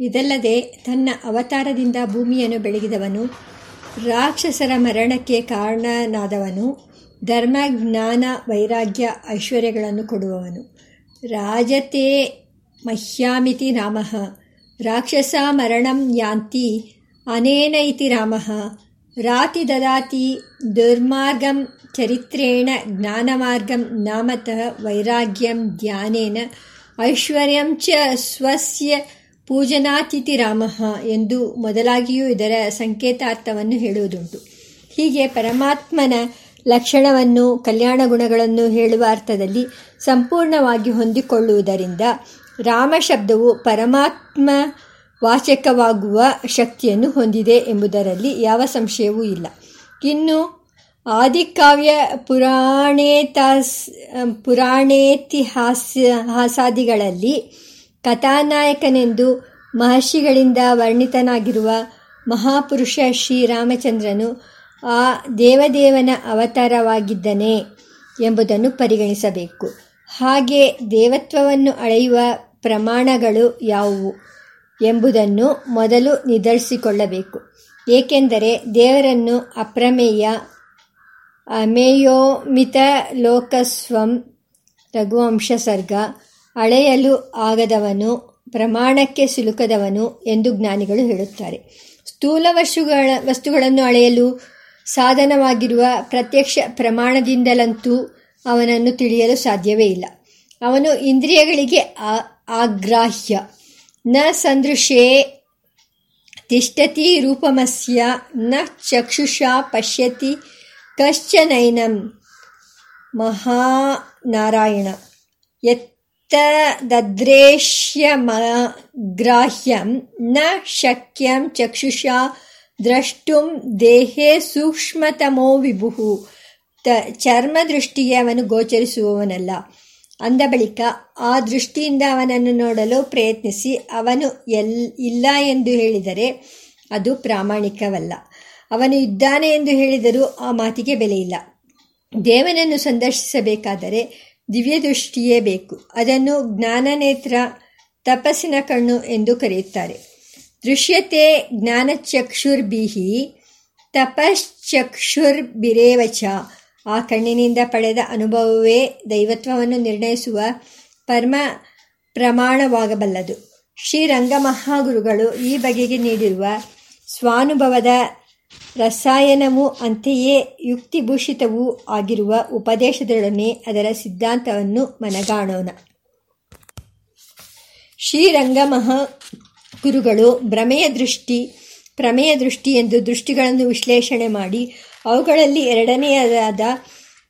ಇದಲ್ಲದೆ ತನ್ನ ಅವತಾರದಿಂದ ಭೂಮಿಯನ್ನು ಬೆಳಗಿದವನು, ರಾಕ್ಷಸರ ಮರಣಕ್ಕೆ ಕಾರಣನಾದವನು ಧರ್ಮ ಜ್ಞಾನ ವೈರಾಗ್ಯ, ಐಶ್ವರ್ಯಗಳನ್ನು ಕೊಡುವವನು. ರಾಜತೆ ಮಹ್ಯಾಮಿತಿ ರಾಮಃ, ರಾಕ್ಷಸ ಮರಣಂ ಯಾಂತಿ ಅನೇನ ಇತಿ ರಾಮಃ, ರಾತಿ ದದಾತಿ, ದುರ್ಮಾರ್ಗಂ ಚರಿತ್ರೇಣ, ಜ್ಞಾನಮಾರ್ಗಂ ನಾಮತಃ ವೈರಾಗ್ಯಂ ಧ್ಯಾನೇನ, ಐಶ್ವರ್ಯಂ ಚ ಸ್ವಸ್ಯ ಪೂಜನಾತಿಥಿ ರಾಮಃ ಎಂದು ಮೊದಲಾಗಿಯೂ ಇದರ ಸಂಕೇತಾರ್ಥವನ್ನು ಹೇಳುವುದುಂಟು. ಹೀಗೆ ಪರಮಾತ್ಮನ ಲಕ್ಷಣವನ್ನು, ಕಲ್ಯಾಣ ಗುಣಗಳನ್ನು ಹೇಳುವ ಅರ್ಥದಲ್ಲಿ ಸಂಪೂರ್ಣವಾಗಿ ಹೊಂದಿಕೊಳ್ಳುವುದರಿಂದ ರಾಮ ಶಬ್ದವು ಪರಮಾತ್ಮ ವಾಚಕವಾಗುವ ಶಕ್ತಿಯನ್ನು ಹೊಂದಿದೆ ಎಂಬುದರಲ್ಲಿ ಯಾವ ಸಂಶಯವೂ ಇಲ್ಲ. ಇನ್ನು ಆದಿಕಾವ್ಯ ಪುರಾಣೇತಾಸ್, ಪುರಾಣೇತಿಹಾಸ್ಯ, ಹಾಸಾದಿಗಳಲ್ಲಿ ಕಥಾನಾಯಕನೆಂದು ಮಹರ್ಷಿಗಳಿಂದ ವರ್ಣಿತನಾಗಿರುವ ಮಹಾಪುರುಷ ಶ್ರೀರಾಮಚಂದ್ರನು ಆ ದೇವದೇವನ ಅವತಾರವಾಗಿದ್ದನೆ ಎಂಬುದನ್ನು ಪರಿಗಣಿಸಬೇಕು. ಹಾಗೆ ದೇವತ್ವವನ್ನು ಅಳೆಯುವ ಪ್ರಮಾಣಗಳು ಯಾವುವು ಎಂಬುದನ್ನು ಮೊದಲು ನಿರ್ಧರಿಸಿಕೊಳ್ಳಬೇಕು. ಏಕೆಂದರೆ ದೇವರನ್ನು ಅಪ್ರಮೇಯ ಅಮೇಯೋಮಿತ ಲೋಕಸ್ವಂ ರಘುವಂಶ ಸರ್ಗ ಅಳೆಯಲು ಆಗದವನು, ಪ್ರಮಾಣಕ್ಕೆ ಸಿಲುಕದವನು ಎಂದು ಜ್ಞಾನಿಗಳು ಹೇಳುತ್ತಾರೆ. ಸ್ಥೂಲ ವಸ್ತುಗಳ, ವಸ್ತುಗಳನ್ನು ಅಳೆಯಲು ಸಾಧನವಾಗಿರುವ ಪ್ರತ್ಯಕ್ಷ ಪ್ರಮಾಣದಿಂದಲಂತೂ ಅವನನ್ನು ತಿಳಿಯಲು ಸಾಧ್ಯವೇ ಇಲ್ಲ. ಅವನು ಇಂದ್ರಿಯಗಳಿಗೆ ಆಗ್ರಾಹ್ಯ. ನ ಸಂದೃಶೇ ತಿಷ್ಟತಿ ರೂಪಮಸ್ಯ, ನ ಚಕ್ಷುಷಾ ಪಶ್ಯತಿ ಕಶ್ಚನೈನಂ ಮಹಾನಾರಾಯಣ. ಯತ್ತದೃಶ್ಯಮಗ್ರಾಹ್ಯಂ ನ ಶಕ್ಯಂ ಚಕ್ಷುಷಾ ದ್ರಷ್ಟುಂ ದೇಹೇ ಸೂಕ್ಷ್ಮತಮೋ ವಿಭು ತ ಚರ್ಮದೃಷ್ಟಿಗೆ ಅವನು ಗೋಚರಿಸುವವನಲ್ಲ ಅಂದ ಬಳಿಕ ಆ ದೃಷ್ಟಿಯಿಂದ ಅವನನ್ನು ನೋಡಲು ಪ್ರಯತ್ನಿಸಿ ಅವನು ಎಲ್ ಇಲ್ಲ ಎಂದು ಹೇಳಿದರೆ ಅದು ಪ್ರಾಮಾಣಿಕವಲ್ಲ ಅವನು ಇದ್ದಾನೆ ಎಂದು ಹೇಳಿದರೂ ಆ ಮಾತಿಗೆ ಬೆಲೆಯಿಲ್ಲ। ದೇವನನ್ನು ಸಂದರ್ಶಿಸಬೇಕಾದರೆ ದಿವ್ಯ ದೃಷ್ಟಿಯೇ ಬೇಕು. ಅದನ್ನು ಜ್ಞಾನನೇತ್ರ ತಪಸ್ಸಿನ ಕಣ್ಣು ಎಂದು ಕರೆಯುತ್ತಾರೆ. ದೃಶ್ಯತೆ ಜ್ಞಾನಚಕ್ಷುರ್ಬಿಹಿ ತಪಶ್ಚಕ್ಷುರ್ಬಿರೇವಚ ಆ ಕಣ್ಣಿನಿಂದ ಪಡೆದ ಅನುಭವವೇ ದೈವತ್ವವನ್ನು ನಿರ್ಣಯಿಸುವ ಪರಮ ಪ್ರಮಾಣವಾಗಬಲ್ಲದು. ಶ್ರೀರಂಗಮಹಾಗುರುಗಳು ಈ ಬಗೆಗೆ ನೀಡಿರುವ ಸ್ವಾನುಭವದ ರಸಾಯನವೂ ಅಂತೆಯೇ ಯುಕ್ತಿಭೂಷಿತವೂ ಆಗಿರುವ ಉಪದೇಶದೊಡನೆ ಅದರ ಸಿದ್ಧಾಂತವನ್ನು ಮನಗಾಣೋಣ ಶ್ರೀರಂಗಮಹ ಗುರುಗಳು ಭ್ರಮೆಯ ದೃಷ್ಟಿ, ಪ್ರಮೇಯ ದೃಷ್ಟಿ ಎಂದು ದೃಷ್ಟಿಗಳನ್ನು ವಿಶ್ಲೇಷಣೆ ಮಾಡಿ ಅವುಗಳಲ್ಲಿ ಎರಡನೆಯದಾದ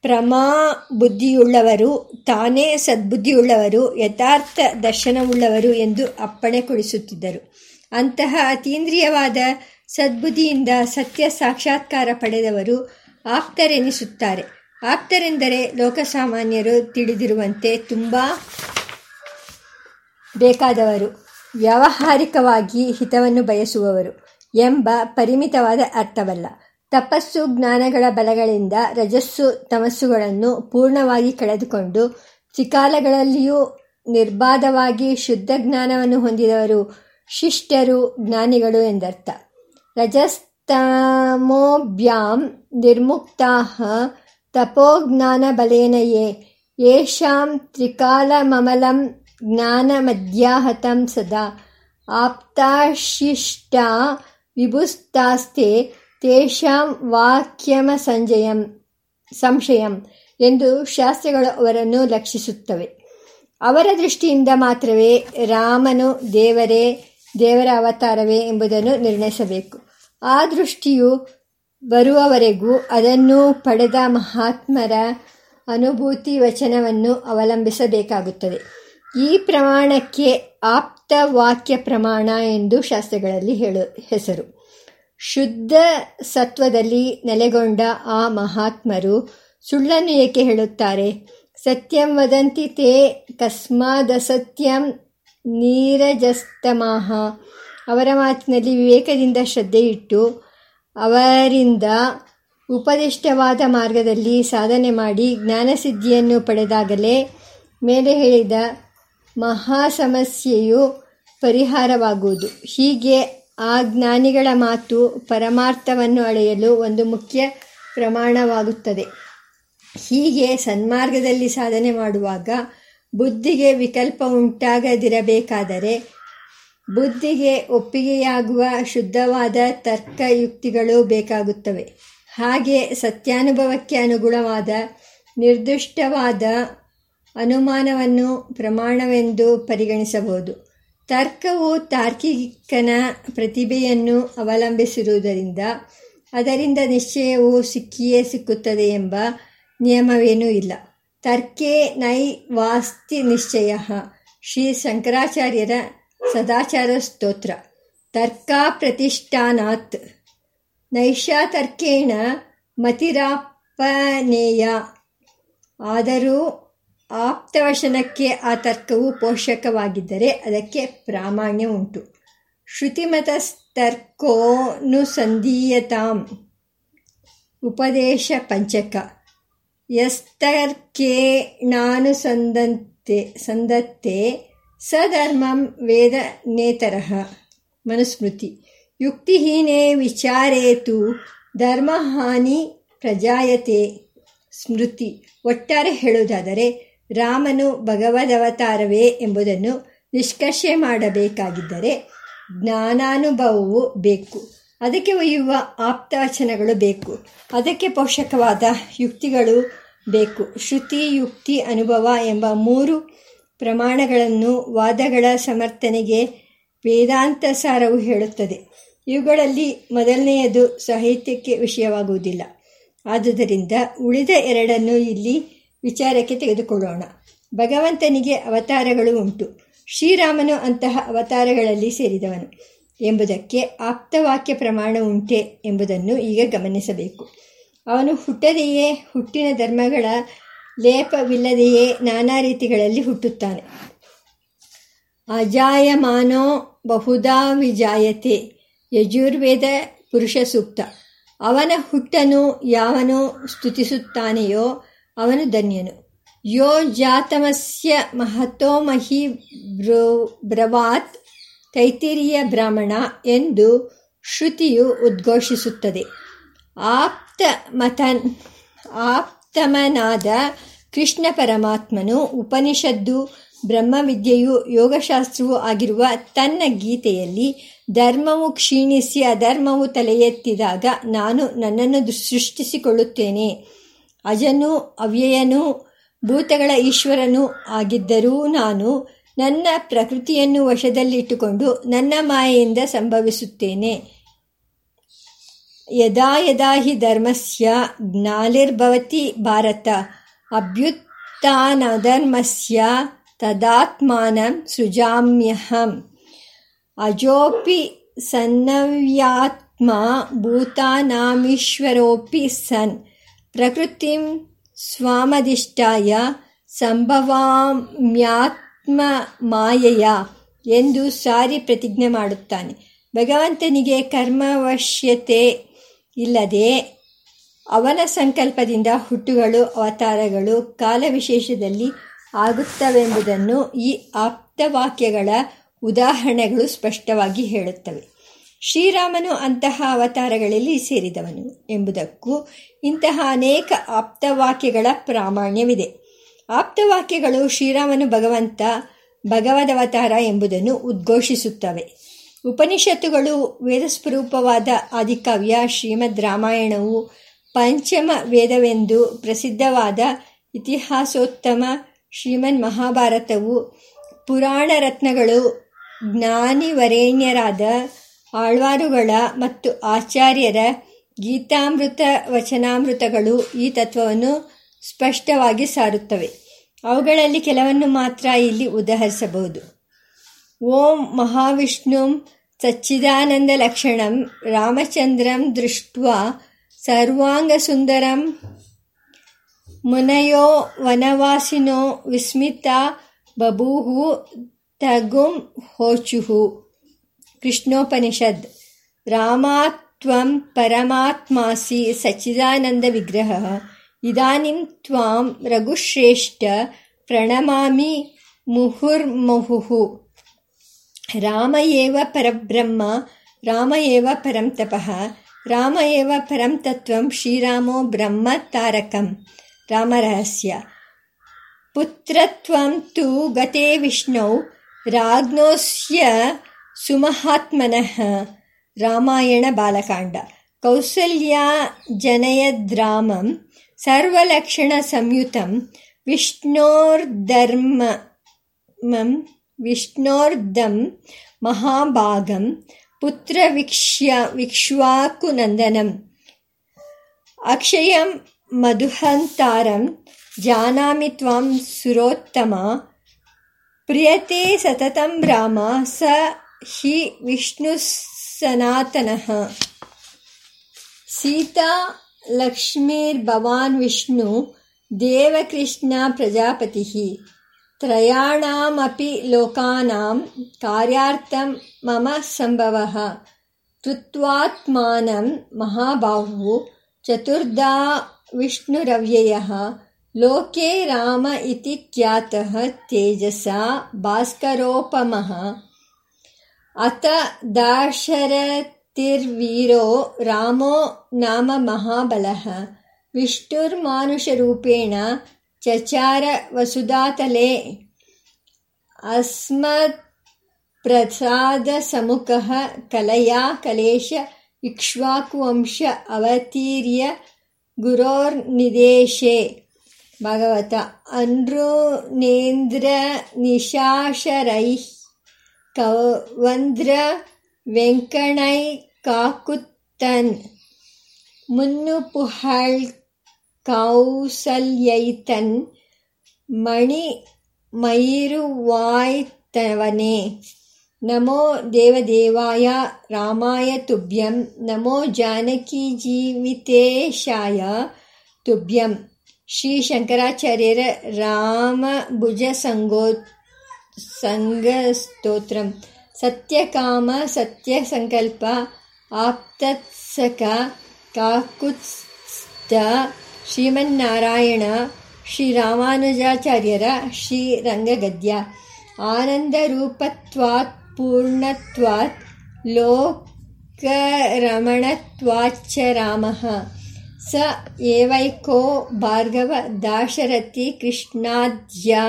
ಪ್ರಮಾ ಬುದ್ಧಿಯುಳ್ಳವರು ತಾನೇ ಸದ್ಬುದ್ಧಿಯುಳ್ಳವರು, ಯಥಾರ್ಥ ದರ್ಶನವುಳ್ಳವರು ಎಂದು ಅಪ್ಪಣೆ ಕೊಡಿಸುತ್ತಿದ್ದರು. ಅಂತಹ ಅತೀಂದ್ರಿಯವಾದ ಸದ್ಬುದ್ಧಿಯಿಂದ ಸತ್ಯ ಸಾಕ್ಷಾತ್ಕಾರ ಪಡೆದವರು ಆಪ್ತರೆನಿಸುತ್ತಾರೆ. ಆಪ್ತರೆಂದರೆ ಲೋಕಸಾಮಾನ್ಯರು ತಿಳಿದಿರುವಂತೆ ತುಂಬ ಬೇಕಾದವರು, ವ್ಯಾವಹಾರಿಕವಾಗಿ ಹಿತವನ್ನು ಬಯಸುವವರು ಎಂಬ ಪರಿಮಿತವಾದ ಅರ್ಥವಲ್ಲ. ತಪಸ್ಸು ಜ್ಞಾನಗಳ ಬಲಗಳಿಂದ ರಜಸ್ಸು ತಮಸ್ಸುಗಳನ್ನು ಪೂರ್ಣವಾಗಿ ಕಳೆದುಕೊಂಡು ಚಿಕಾಲಗಳಲ್ಲಿಯೂ ನಿರ್ಬಾಧವಾಗಿ ಶುದ್ಧ ಜ್ಞಾನವನ್ನು ಹೊಂದಿದವರು ಶಿಷ್ಟರು, ಜ್ಞಾನಿಗಳು ಎಂದರ್ಥ. ರಜಸ್ತಮೋಭ್ಯಾಂ निर्मुक्ताः ತಪೋಜ್ಞಾನಬಲೇನ ಯಾಂ ತ್ರಿಕಾಲಮಲಂ ತ್ರಿಕಾಲಮಮಲಂ ಜ್ಞಾನಮಧ್ಯಾಹತಂ ಸದಾ. ಆಪ್ತಾಶಿಷ್ಟ ವಿಭುಸ್ತಾಸ್ತೆ ತೇಷಾಂ ವಾಕ್ಯಮ ಸಂಜಯಂ ಸಂಶಯಂ ಎಂದು ಶಾಸ್ತ್ರಗಳು ಅವರನ್ನು ಲಕ್ಷಿಸುತ್ತವೆ. ಅವರ ದೃಷ್ಟಿಯಿಂದ ಮಾತ್ರವೇ ರಾಮನು ದೇವರೇ, ದೇವರ ಅವತಾರವೇ ಎಂಬುದನ್ನು ನಿರ್ಣಯಿಸಬೇಕು. ಆ ದೃಷ್ಟಿಯು ಬರುವವರೆಗೂ ಅದನ್ನು ಪಡೆದ ಮಹಾತ್ಮರ ಅನುಭೂತಿ ವಚನವನ್ನು ಅವಲಂಬಿಸಬೇಕಾಗುತ್ತದೆ. ಈ ಪ್ರಮಾಣಕ್ಕೆ ಆಪ್ತ ವಾಕ್ಯ ಪ್ರಮಾಣ ಎಂದು ಶಾಸ್ತ್ರಗಳಲ್ಲಿ ಹೇಳು, ಹೆಸರು. ಶುದ್ಧ ಸತ್ವದಲ್ಲಿ ನೆಲೆಗೊಂಡ ಆ ಮಹಾತ್ಮರು ಸುಳ್ಳನ್ನು ಏಕೆ ಹೇಳುತ್ತಾರೆ? ಸತ್ಯಂ ವದಂತಿ ತೇ ಕಸ್ಮಾದಸತ್ಯಂ ನೀರಜಸ್ತಮಾಹ. ಅವರ ಮಾತಿನಲ್ಲಿ ವಿವೇಕದಿಂದ ಶ್ರದ್ಧೆಯಿಟ್ಟು ಅವರಿಂದ ಉಪದಿಷ್ಟವಾದ ಮಾರ್ಗದಲ್ಲಿ ಸಾಧನೆ ಮಾಡಿ ಜ್ಞಾನಸಿದ್ಧಿಯನ್ನು ಪಡೆದಾಗಲೇ ಮೇಲೆ ಹೇಳಿದ ಮಹಾ ಸಮಸ್ಯೆಯು ಪರಿಹಾರವಾಗುವುದು. ಹೀಗೆ ಆ ಜ್ಞಾನಿಗಳ ಮಾತು ಪರಮಾರ್ಥವನ್ನು ಅಳೆಯಲು ಒಂದು ಮುಖ್ಯ ಪ್ರಮಾಣವಾಗುತ್ತದೆ. ಹೀಗೆ ಸನ್ಮಾರ್ಗದಲ್ಲಿ ಸಾಧನೆ ಮಾಡುವಾಗ ಬುದ್ಧಿಗೆ ವಿಕಲ್ಪ ಉಂಟಾಗದಿರಬೇಕಾದರೆ ಬುದ್ಧಿಗೆ ಒಪ್ಪಿಗೆಯಾಗುವ ಶುದ್ಧವಾದ ತರ್ಕಯುಕ್ತಿಗಳು ಬೇಕಾಗುತ್ತವೆ. ಹಾಗೆ ಸತ್ಯಾನುಭವಕ್ಕೆ ಅನುಗುಣವಾದ ನಿರ್ದಿಷ್ಟವಾದ ಅನುಮಾನವನ್ನು ಪ್ರಮಾಣವೆಂದು ಪರಿಗಣಿಸಬಹುದು. ತರ್ಕವು ತಾರ್ಕಿಕನ ಪ್ರತಿಭೆಯನ್ನು ಅವಲಂಬಿಸಿರುವುದರಿಂದ ಅದರಿಂದ ನಿಶ್ಚಯವು ಸಿಕ್ಕಿಯೇ ಸಿಕ್ಕುತ್ತದೆ ಎಂಬ ನಿಯಮವೇನೂ ಇಲ್ಲ. ತರ್ಕೇ ನೈ ವಾಸ್ತಿ ನಿಶ್ಚಯ. ಶ್ರೀ ಶಂಕರಾಚಾರ್ಯರ ಸದಾಚಾರ ಸ್ತೋತ್ರ ತರ್ಕಾ ಪ್ರತಿಷ್ಠಾನಾತ್ ನೈಷಾತರ್ಕೇಣ ಮತಿರಾಪನೇಯ ಆದರೂ ಆಪ್ತವಶನಕ್ಕೆ ಆ ತರ್ಕವು ಪೋಷಕವಾಗಿದ್ದರೆ ಅದಕ್ಕೆ ಪ್ರಾಮಾಣ್ಯ ಉಂಟು. ಶ್ರುತಿಮತಸ್ತರ್ಕೋನುಸಂಧೀಯತಾಂ। ಉಪದೇಶ ಪಂಚಕ। ಯಸ್ತರ್ಕೇಣಾನುಸಂಧಂತೆ ಸಂದತ್ತೆ ಸಧರ್ಮಂ ವೇದ ನೇತರಃ ಮನುಸ್ಮೃತಿ ಯುಕ್ತಿಹೀನೇ ವಿಚಾರೇತು ಧರ್ಮಹಾನಿ ಪ್ರಜಾಯತೆ ಸ್ಮೃತಿ ಒಟ್ಟಾರೆ ಹೇಳುವುದಾದರೆ, ರಾಮನು ಭಗವದವತಾರವೇ ಎಂಬುದನ್ನು ನಿಷ್ಕರ್ಷೆ ಮಾಡಬೇಕಾಗಿದ್ದರೆ ಜ್ಞಾನಾನುಭವವು ಬೇಕು. ಅದಕ್ಕೆ ಒಯ್ಯುವ ಆಪ್ತವಚನಗಳು ಬೇಕು. ಅದಕ್ಕೆ ಪೋಷಕವಾದ ಯುಕ್ತಿಗಳು ಬೇಕು. ಶ್ರುತಿ, ಯುಕ್ತಿ, ಅನುಭವ ಎಂಬ ಮೂರು ಪ್ರಮಾಣಗಳನ್ನು ವಾದಗಳ ಸಮರ್ಥನೆಗೆ ವೇದಾಂತ ಸಾರವು ಹೇಳುತ್ತದೆ. ಇವುಗಳಲ್ಲಿ ಮೊದಲನೆಯದು ಸಾಹಿತ್ಯಕ್ಕೆ ವಿಷಯವಾಗುವುದಿಲ್ಲ. ಆದುದರಿಂದ ಉಳಿದ ಎರಡನ್ನು ಇಲ್ಲಿ ವಿಚಾರಕ್ಕೆ ತೆಗೆದುಕೊಳ್ಳೋಣ. ಭಗವಂತನಿಗೆ ಅವತಾರಗಳು ಉಂಟು. ಶ್ರೀರಾಮನು ಅಂತಹ ಅವತಾರಗಳಲ್ಲಿ ಸೇರಿದವನು. ಎಂಬುದಕ್ಕೆ ಆಪ್ತವಾಕ್ಯ ಪ್ರಮಾಣ ಉಂಟೆ ಎಂಬುದನ್ನು ಈಗ ಗಮನಿಸಬೇಕು. ಅವನು ಹುಟ್ಟದೆಯೇ ಹುಟ್ಟಿನ ಧರ್ಮಗಳ ಲೇಪವಿಲ್ಲದೆಯೇ ನಾನಾ ರೀತಿಗಳಲ್ಲಿ ಹುಟ್ಟುತ್ತಾನೆ. ಅಜಾಯಮಾನೋ ಬಹುದಾ ವಿಜಾಯತೆ, ಯಜುರ್ವೇದ ಪುರುಷ ಸೂಕ್ತ. ಅವನ ಹುಟ್ಟನು ಯಾವನು ಸ್ತುತಿಸುತ್ತಾನೆಯೋ ಅವನು ಧನ್ಯನು. ಯೋ ಜಾತಮಸ್ಯ ಮಹತೋ ಮಹಿ ಬ್ರೋ, ಬ್ರವಾತ್ ತೈತಿರಿಯ ಬ್ರಾಹ್ಮಣ ಎಂದು ಶ್ರುತಿಯು ಉದ್ಘೋಷಿಸುತ್ತದೆ. ಆಪ್ತ ಮತನ್ ಆಪ್ತಮನಾದ ಕೃಷ್ಣ ಪರಮಾತ್ಮನು ಉಪನಿಷದ್ದು, ಬ್ರಹ್ಮವಿದ್ಯೆಯು ಯೋಗಶಾಸ್ತ್ರವೂ ಆಗಿರುವ ತನ್ನ ಗೀತೆಯಲ್ಲಿ ಧರ್ಮವು ಕ್ಷೀಣಿಸಿ ಅಧರ್ಮವು ತಲೆಯೆತ್ತಿದಾಗ ನಾನು ನನ್ನನ್ನು ಸೃಷ್ಟಿಸಿಕೊಳ್ಳುತ್ತೇನೆ. ಅಜನು, ಅವ್ಯಯನೂ, ಭೂತಗಳ ಈಶ್ವರನೂ ಆಗಿದ್ದರೂ ನಾನು ನನ್ನ ಪ್ರಕೃತಿಯನ್ನು ವಶದಲ್ಲಿಟ್ಟುಕೊಂಡು ನನ್ನ ಮಾಯೆಯಿಂದ ಸಂಭವಿಸುತ್ತೇನೆ. ಯದಾ ಯದಾ ಹಿ ಧರ್ಮಸ್ಯ ಜ್ಞಾಲಿರ್ಭವತಿ ಭಾರತ ಅಭ್ಯುತ್ಥಾನಧರ್ಮಸ್ಯ ತದಾತ್ಮಾನ ಸೃಜಾಮ್ಯಹಂ ಅಜೋಪಿ ಸನ್ನವ್ಯಾತ್ಮ ಭೂತಾನಾಮೀಶ್ವರೋಪಿ ಸನ್ ಪ್ರಕೃತಿಂ ಸ್ವಾಮಧಿಷ್ಠಾಯ ಸಂಭವಾಮ್ಯಾತ್ಮ ಮಾಯೆಯ ಎಂದು ಸಾರಿ ಪ್ರತಿಜ್ಞೆ ಮಾಡುತ್ತಾನೆ. ಭಗವಂತನಿಗೆ ಕರ್ಮವಶ್ಯತೆ ಇಲ್ಲದೆ ಅವನ ಸಂಕಲ್ಪದಿಂದ ಹುಟ್ಟುಗಳು, ಅವತಾರಗಳು ಕಾಲವಿಶೇಷದಲ್ಲಿ ಆಗುತ್ತವೆಂಬುದನ್ನು ಈ ಆಪ್ತವಾಕ್ಯಗಳ ಉದಾಹರಣೆಗಳು ಸ್ಪಷ್ಟವಾಗಿ ಹೇಳುತ್ತವೆ. ಶ್ರೀರಾಮನು ಅಂತಹ ಅವತಾರಗಳಲ್ಲಿ ಸೇರಿದವನು ಎಂಬುದಕ್ಕೂ ಇಂತಹ ಅನೇಕ ಆಪ್ತವಾಕ್ಯಗಳ ಪ್ರಾಮಾಣ್ಯವಿದೆ. ಆಪ್ತವಾಕ್ಯಗಳು ಶ್ರೀರಾಮನು ಭಗವಂತ ಭಗವದವತಾರ ಎಂಬುದನ್ನು ಉದ್ಘೋಷಿಸುತ್ತವೆ. ಉಪನಿಷತ್ತುಗಳು ವೇದಸ್ವರೂಪವಾದ ಆದಿಕಾವ್ಯ, ಶ್ರೀಮದ್ ರಾಮಾಯಣವು ಪಂಚಮ ವೇದವೆಂದು ಪ್ರಸಿದ್ಧವಾದ ಇತಿಹಾಸೋತ್ತಮ ಶ್ರೀಮನ್ ಮಹಾಭಾರತವು ಪುರಾಣ ರತ್ನಗಳು ಜ್ಞಾನಿವರೇಣ್ಯರಾದ ಆಳ್ವಾರುಗಳ ಮತ್ತು ಆಚಾರ್ಯರ ಗೀತಾಮೃತ ವಚನಾಮೃತಗಳು ಈ ತತ್ವವನ್ನು ಸ್ಪಷ್ಟವಾಗಿ ಸಾರುತ್ತವೆ. ಅವುಗಳಲ್ಲಿ ಕೆಲವನ್ನು ಮಾತ್ರ ಇಲ್ಲಿ ಉದಾಹರಿಸಬಹುದು. ಓಂ ಮಹಾವಿಷ್ಣು ಸಚ್ಚಿದಾನಂದಲಕ್ಷಣಂ ರಾಮಚಂದ್ರಂ ದೃಷ್ಟ ಸರ್ವಾಂಗಸುಂದರಂ ಮುನಯೋ ವನವಾಸಿನೋ ವಿಸ್ಮಿತ ಬಭೂಹು ತಗುಂ ಹೋಚುಹು ಕೃಷ್ಣೋಪನಿಷದ್ ರಾಮಾತ್ವಂ ಪರಮಾತ್ಮಾಸಿ ಸಚ್ಚಿದಾನಂದ ವಿಗ್ರಹ ಇದಾನಿಂ ತ್ವಾಂ ರಘುಶ್ರೇಷ್ಠ ಪ್ರಣಮಾಮಿ ಮುಹುರ್ಮುಹುಃ ರಾಮ ಏವ ಪರಬ್ರಹ್ಮ ರಾಮ ಏವ ಪರಂ ತಪಃ ರಾಮ ಏವ ಪರಂ ತತ್ವಂ ಶ್ರೀರಾಮೋ ಬ್ರಹ್ಮ ತಾರಕಂ ರಾಮರಹಸ್ಯ ಪುತ್ರತ್ವಂ ತು ಗತೆ ವಿಷ್ಣೌ ರಾಜ್ಞೋಸ್ಯ ಸುಮಹಾತ್ಮನಃ ರಾಮಾಯಣ ಬಾಲಕಾಂಡ ಕೌಸಲ್ಯಾ ಜನಯದ್ರಾಮಂ ಸರ್ವಲಕ್ಷಣ ಸಂಯುತಂ ವಿಷ್ಣೋರ್ಧರ್ಮಂ ವಿಷ್ಣೋರ್ಧಂ ಮಹಾಭಾಗಂ ಪುತ್ರವಿಕ್ಷ್ಯ ವಿಕ್ಷ್ವಾಕುನಂದನಂ. ಅಕ್ಷಯಂ ಮಧುಹಂತಾರಂ ಜಾನಾಮಿ ತ್ವಾಂ ಸುರೋತ್ತಮ. ಪ್ರಿಯತೆ ಸತತಂ ರಾಮ ಸ ಹಿ ವಿಷ್ಣು ಸನಾತನಃ. ಸೀತಾ ಲಕ್ಷ್ಮೀರ್ಭವಾನ್ ವಿಷ್ಣು ದೇವಕೃಷ್ಣ ತ್ರಯಾणाಮಪಿ ಲೋಕಾನಾಂ ಕಾರ್ಯಾರ್ಥಂ ಮಮ ಸಂಭವः ಕೃತ್ವಾತ್ಮಾನಂ ಮಹಾಬಾಹು ಚತುರ್ಧಾ ವಿಷ್ಣುರವ್ಯಯः ಲೋಕೆ ರಾಮ ಇತಿ ಖ್ಯಾತಃ ತೇಜಸಾ ಭಾಸ್ಕರೋಪಮಃ ಅತ ದಾಶರಥಿರ್ವೀರೋ ರಾಮೋ ನಾಮ ಮಹಾಬಲಃ ವಿಷ್ಣುರ್ಮಾನುಷರೂಪೇಣ ಚಚಾರ ವಸುಧಾತಲೆ ವಸುಧಾತಲೇ ಅಸ್ಮತ್ಪ್ರಸಾದಸಮುಖಃ ಕಲಯಾ ಕಲೇಶ ಇಕ್ಷ್ವಾಕುವಂಶ ಅವತೀರ್ಯ ಗುರೋರ್ನಿದೇಶೇ. ಭಗವತ. ಅನೃನೇಂದ್ರ ನಿಶಾಶರೈ ಕವಂದ್ರ ವೆಂಕಣೈ ಕಾಕುತ್ತನ್ ಮುನ್ನುಪುಹಳ್ கௌசல்யைத்தன் மணி மயிருவாய்த்தவனே नमो देवदेवाय रामाय तुभ्यं नमो जानकीजीवितेशाय तुभ्यं श्रीशङ्कराचार्यर रामभुजसङ्गो सङ्गस्तोत्रं सत्यकाम सत्यसङ्कल्प आप्तत्सक काकुत्स्थ ಶ್ರೀಮನ್ನಾರಾಯಣ, ಶ್ರೀರಾಮಾನುಜಾಚಾರ್ಯರ ಶ್ರೀರಂಗಗದ್ಯ. ಆನಂದರೂಪತ್ವಾತ್, ಪೂರ್ಣತ್ವಾತ್ ಲೋಕರಮಣತ್ವಾಚ್ಚ ರಾಮಃ ಸ ಏವೈಕೋ ಭಾರ್ಗವ ದಾಶರಥಿ ಕೃಷ್ಣಾದ್ಯ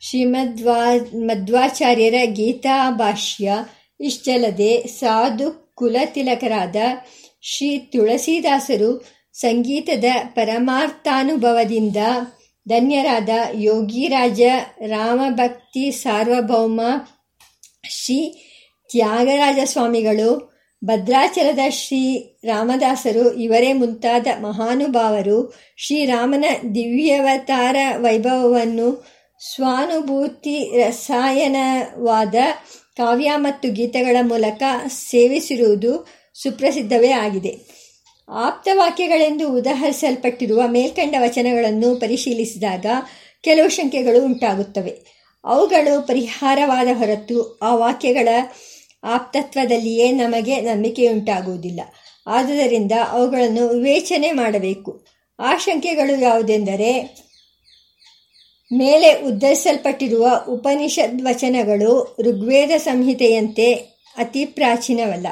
ಶ್ರೀಮದ್ವಾ ಮಧ್ವಾಚಾರ್ಯರ ಗೀತಾಭಾಷ್ಯ ಇಷ್ಟಲ್ಲದೆ ಸಾಧು ಕುಲತಿಲಕರಾದ ಶ್ರೀ ತುಳಸಿದಾಸರು ಸಂಗೀತದ ಪರಮಾರ್ಥಾನುಭವದಿಂದ ಧನ್ಯರಾದ ಯೋಗಿರಾಜ, ರಾಮಭಕ್ತಿ, ಸಾರ್ವಭೌಮ, ಶ್ರೀ ತ್ಯಾಗರಾಜ ಸ್ವಾಮಿಗಳು ಭದ್ರಾಚಲದ ಶ್ರೀ ರಾಮದಾಸರು, ಇವರೇ ಮುಂತಾದ ಮಹಾನುಭಾವರು, ಶ್ರೀರಾಮನ ದಿವ್ಯವತಾರ ವೈಭವವನ್ನು ಸ್ವಾನುಭೂತಿ ರಸಾಯನವಾದ ಕಾವ್ಯ ಮತ್ತು ಗೀತೆಗಳ ಮೂಲಕ ಸೇವಿಸಿರುವುದು ಸುಪ್ರಸಿದ್ಧವೇ ಆಗಿದೆ. ಆಪ್ತವಾಕ್ಯಗಳೆಂದು ಉದಾಹರಿಸಲ್ಪಟ್ಟಿರುವ ಮೇಲ್ಕಂಡ ವಚನಗಳನ್ನು ಪರಿಶೀಲಿಸಿದಾಗ ಕೆಲವು ಶಂಕೆಗಳು ಉಂಟಾಗುತ್ತವೆ. ಅವುಗಳು ಪರಿಹಾರವಾದ ಹೊರತು ಆ ವಾಕ್ಯಗಳ ಆಪ್ತತ್ವದಲ್ಲಿಯೇ ನಮಗೆ ನಂಬಿಕೆಯುಂಟಾಗುವುದಿಲ್ಲ. ಆದುದರಿಂದ ಅವುಗಳನ್ನು ವಿವೇಚನೆ ಮಾಡಬೇಕು. ಆ ಶಂಕೆಗಳು ಯಾವುದೆಂದರೆ, ಮೇಲೆ ಉದ್ಧರಿಸಲ್ಪಟ್ಟಿರುವ ಉಪನಿಷದ್ ವಚನಗಳು ಋಗ್ವೇದ ಸಂಹಿತೆಯಂತೆ ಅತಿ ಪ್ರಾಚೀನವಲ್ಲ.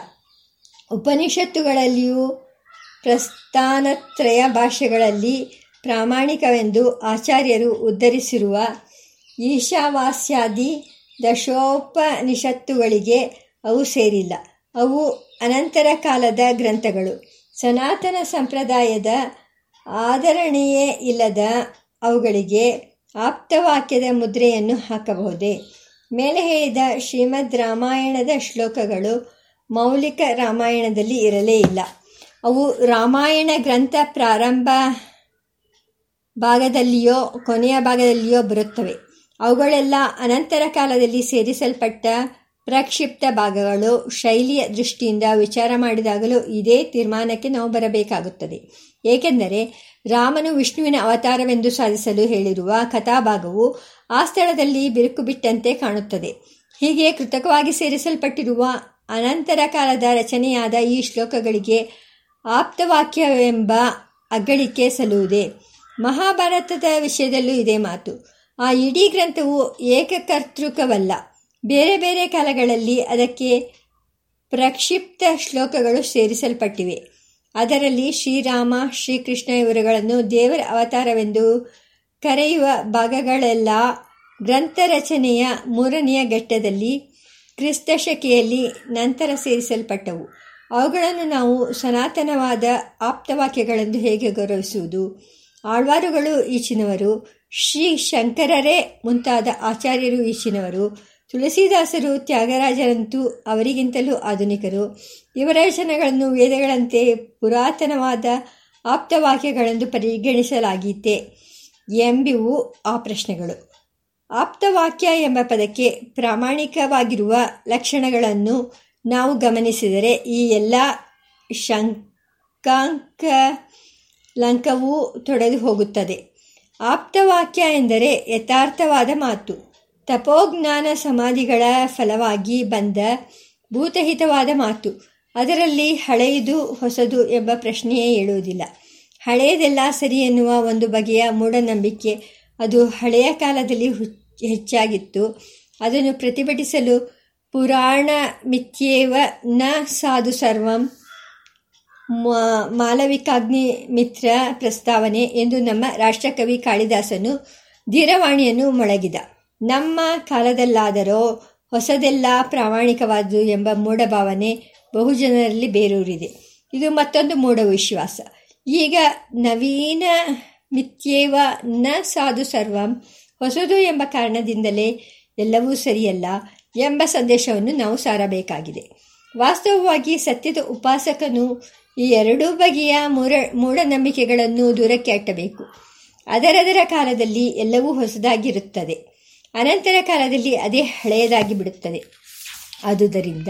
ಉಪನಿಷತ್ತುಗಳಲ್ಲಿಯೂ ಪ್ರಸ್ಥಾನತ್ರಯ ಭಾಷೆಗಳಲ್ಲಿ ಪ್ರಾಮಾಣಿಕವೆಂದು ಆಚಾರ್ಯರು ಉದ್ಧರಿಸಿರುವ ಈಶಾವಾಸ್ಯಾದಿ ದಶೋಪನಿಷತ್ತುಗಳಿಗೆ ಅವು ಸೇರಿಲ್ಲ. ಅವು ಅನಂತರ ಕಾಲದ ಗ್ರಂಥಗಳು. ಸನಾತನ ಸಂಪ್ರದಾಯದ ಆಧರಣೆಯೇ ಇಲ್ಲದ ಅವುಗಳಿಗೆ ಆಪ್ತವಾಕ್ಯದ ಮುದ್ರೆಯನ್ನು ಹಾಕಬಹುದೇ? ಮೇಲೆ ಹೇಳಿದ ಶ್ರೀಮದ್ ರಾಮಾಯಣದ ಶ್ಲೋಕಗಳು ಮೌಲಿಕ ರಾಮಾಯಣದಲ್ಲಿ ಇರಲೇ ಇಲ್ಲ. ಅವು ರಾಮಾಯಣ ಗ್ರಂಥ ಪ್ರಾರಂಭ ಭಾಗದಲ್ಲಿಯೋ, ಕೊನೆಯ ಭಾಗದಲ್ಲಿಯೋ ಬರುತ್ತವೆ. ಅವುಗಳೆಲ್ಲ ಅನಂತರ ಕಾಲದಲ್ಲಿ ಸೇರಿಸಲ್ಪಟ್ಟ ಪ್ರಕ್ಷಿಪ್ತ ಭಾಗಗಳು. ಶೈಲಿಯ ದೃಷ್ಟಿಯಿಂದ ವಿಚಾರ ಮಾಡಿದಾಗಲೂ ಇದೇ ತೀರ್ಮಾನಕ್ಕೆ ನಾವು ಬರಬೇಕಾಗುತ್ತದೆ. ಏಕೆಂದರೆ, ರಾಮನು ವಿಷ್ಣುವಿನ ಅವತಾರವೆಂದು ಸಾಧಿಸಲು ಹೇಳಿರುವ ಕಥಾಭಾಗವು ಆ ಸ್ಥಳದಲ್ಲಿ ಬಿರುಕು ಬಿಟ್ಟಂತೆ ಕಾಣುತ್ತದೆ. ಹೀಗೆ ಕೃತಕವಾಗಿ ಸೇರಿಸಲ್ಪಟ್ಟಿರುವ ಅನಂತರ ಕಾಲದ ರಚನೆಯಾದ ಈ ಶ್ಲೋಕಗಳಿಗೆ ಆಪ್ತವಾಕ್ಯವೆಂಬ ಅಗಳಿಕೆ ಸಲ್ಲುವುದೇ. ಮಹಾಭಾರತದ ವಿಷಯದಲ್ಲೂ ಇದೇ ಮಾತು. ಆ ಇಡೀ ಗ್ರಂಥವು ಏಕಕರ್ತೃಕವಲ್ಲ. ಬೇರೆ ಬೇರೆ ಕಾಲಗಳಲ್ಲಿ ಅದಕ್ಕೆ ಪ್ರಕ್ಷಿಪ್ತ ಶ್ಲೋಕಗಳು ಸೇರಿಸಲ್ಪಟ್ಟಿವೆ. ಅದರಲ್ಲಿ ಶ್ರೀರಾಮ, ಶ್ರೀಕೃಷ್ಣ ಇವರುಗಳನ್ನು ದೇವರ ಅವತಾರವೆಂದು ಕರೆಯುವ ಭಾಗಗಳೆಲ್ಲ ಗ್ರಂಥ ರಚನೆಯ ಮೂರನೆಯ ಘಟ್ಟದಲ್ಲಿ ಕ್ರಿಸ್ತಶಕೆಯಲ್ಲಿ ನಂತರ ಸೇರಿಸಲ್ಪಟ್ಟವು. ಅವುಗಳನ್ನು ನಾವು ಸನಾತನವಾದ ಆಪ್ತವಾಕ್ಯಗಳೆಂದು ಹೇಗೆ ಗೌರವಿಸುವುದು? ಆಳ್ವಾರುಗಳು ಈಚಿನವರು, ಶ್ರೀ ಶಂಕರರೇ ಮುಂತಾದ ಆಚಾರ್ಯರು ಈಚಿನವರು, ತುಳಸಿದಾಸರು ತ್ಯಾಗರಾಜರಂತೂ ಅವರಿಗಿಂತಲೂ ಆಧುನಿಕರು. ಇವರ ರಚನೆಗಳನ್ನು ವೇದಗಳಂತೆ ಪುರಾತನವಾದ ಆಪ್ತವಾಕ್ಯಗಳೆಂದು ಪರಿಗಣಿಸಲಾಗಿತ್ತೆ. ಎಂಬಿವು ಆ ಪ್ರಶ್ನೆಗಳು. ಆಪ್ತವಾಕ್ಯ ಎಂಬ ಪದಕ್ಕೆ ಪ್ರಾಮಾಣಿಕವಾಗಿರುವ ಲಕ್ಷಣಗಳನ್ನು ನಾವು ಗಮನಿಸಿದರೆ ಈ ಎಲ್ಲ ಶಂಕಾಂಕ ಲಂಕವೂ ತೊಡೆದು ಹೋಗುತ್ತದೆ. ಆಪ್ತವಾಕ್ಯ ಎಂದರೆ ಯಥಾರ್ಥವಾದ ಮಾತು. ತಪೋಜ್ಞಾನ ಸಮಾಧಿಗಳ ಫಲವಾಗಿ ಬಂದ ಭೂತಹಿತವಾದ ಮಾತು. ಅದರಲ್ಲಿ ಹಳೆಯದು ಹೊಸದು ಎಂಬ ಪ್ರಶ್ನೆಯೇ ಹೇಳುವುದಿಲ್ಲ ಹಳೆಯದೆಲ್ಲ ಸರಿ ಎನ್ನುವ ಒಂದು ಬಗೆಯ ಮೂಢನಂಬಿಕೆ. ಅದು ಹಳೆಯ ಕಾಲದಲ್ಲಿ ಹೆಚ್ಚಾಗಿತ್ತು. ಅದನ್ನು ಪ್ರತಿಭಟಿಸಲು ಮಿಥ್ಯೇವ ನ ಸಾಧು ಸರ್ವಂ. ಮಾಲವಿಕಾಗ್ನಿ ಮಿತ್ರ ಪ್ರಸ್ತಾವನೆ ಎಂದು ನಮ್ಮ ರಾಷ್ಟ್ರಕವಿ ಕಾಳಿದಾಸನು ಧೀರವಾಣಿಯನ್ನು ಮೊಳಗಿದ. ನಮ್ಮ ಕಾಲದಲ್ಲಾದರೋ ಹೊಸದೆಲ್ಲ ಪ್ರಾಮಾಣಿಕವಾದು ಎಂಬ ಮೂಢಭಾವನೆ ಬಹುಜನರಲ್ಲಿ ಬೇರೂರಿದೆ. ಇದು ಮತ್ತೊಂದು ಮೂಢವಿಶ್ವಾಸ ಈಗ ನವೀನ ಮಿಥ್ಯೇವ ನ ಸಾಧು ಸರ್ವಂ ಹೊಸದು ಎಂಬ ಕಾರಣದಿಂದಲೇ ಎಲ್ಲವೂ ಸರಿಯಲ್ಲ. ಎಂಬ ಸಂದೇಶವನ್ನು ನಾವು ಸಾರಬೇಕಾಗಿದೆ. ವಾಸ್ತವವಾಗಿ ಸತ್ಯದ ಉಪಾಸಕನು ಈ ಎರಡೂ ಬಗೆಯ ಮೂಢ ಮೂಢನಂಬಿಕೆಗಳನ್ನು ದೂರಕ್ಕೆ ಅಟ್ಟಬೇಕು. ಅದರದರ ಕಾಲದಲ್ಲಿ ಎಲ್ಲವೂ ಹೊಸದಾಗಿರುತ್ತದೆ. ಅನಂತರ ಕಾಲದಲ್ಲಿ ಅದೇ ಹಳೆಯದಾಗಿ ಬಿಡುತ್ತದೆ. ಆದುದರಿಂದ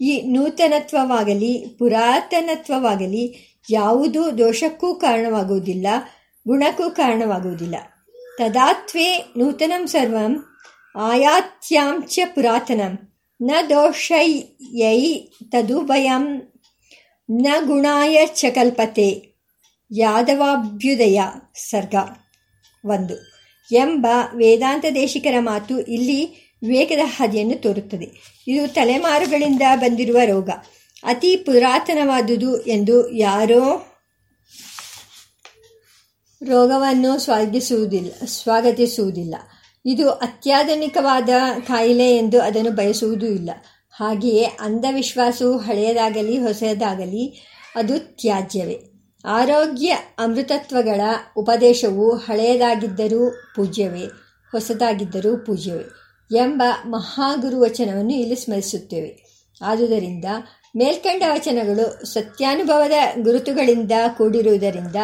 ಈ ನೂತನತ್ವವಾಗಲಿ, ಪುರಾತನತ್ವವಾಗಲಿ ಯಾವುದೂ ದೋಷಕ್ಕೂ ಕಾರಣವಾಗುವುದಿಲ್ಲ, ಗುಣಕ್ಕೂ ಕಾರಣವಾಗುವುದಿಲ್ಲ. ತದಾತ್ವೇ ನೂತನಂ ಸರ್ವಂ ಆಯಾತ್ಯಾಂಚ ಪುರಾತನಂ ನ ದೋಷೈ ತದುಭಯಂ ನ ಗುಣಾಯ ಚ ಕಲ್ಪತೆ ಯಾದವಾಭ್ಯುದಯ ಸರ್ಗ ಒಂದು। ಎಂಬ ವೇದಾಂತ ದೇಶಿಕರ ಮಾತು ಇಲ್ಲಿ ವಿವೇಕದ ಹಾದಿಯನ್ನು ತೋರುತ್ತದೆ। ಇದು ತಲೆಮಾರುಗಳಿಂದ ಬಂದಿರುವ ರೋಗ। ಅತಿ ಪುರಾತನವಾದುದು ಎಂದು ಯಾರೋ ರೋಗವನ್ನು ಸ್ವಾಗತಿಸುವುದಿಲ್ಲ ಸ್ವಾಗತಿಸುವುದಿಲ್ಲ। ಇದು ಅತ್ಯಾಧುನಿಕವಾದ ಕಾಯಿಲೆ ಎಂದು ಅದನ್ನು ಬಯಸುವುದೂ ಇಲ್ಲ. ಹಾಗೆಯೇ ಅಂಧವಿಶ್ವಾಸವು ಹಳೆಯದಾಗಲಿ, ಹೊಸದಾಗಲಿ, ಅದು ತ್ಯಾಜ್ಯವೇ. ಆರೋಗ್ಯ ಅಮೃತತ್ವಗಳ ಉಪದೇಶವು ಹಳೆಯದಾಗಿದ್ದರೂ ಪೂಜ್ಯವೇ, ಹೊಸದಾಗಿದ್ದರೂ ಪೂಜ್ಯವೇ ಎಂಬ ಮಹಾಗುರು ವಚನವನ್ನು ಇಲ್ಲಿ ಸ್ಮರಿಸುತ್ತೇವೆ. ಆದುದರಿಂದ ಮೇಲ್ಕಂಡ ವಚನಗಳು ಸತ್ಯಾನುಭವದ ಗುರುತುಗಳಿಂದ ಕೂಡಿರುವುದರಿಂದ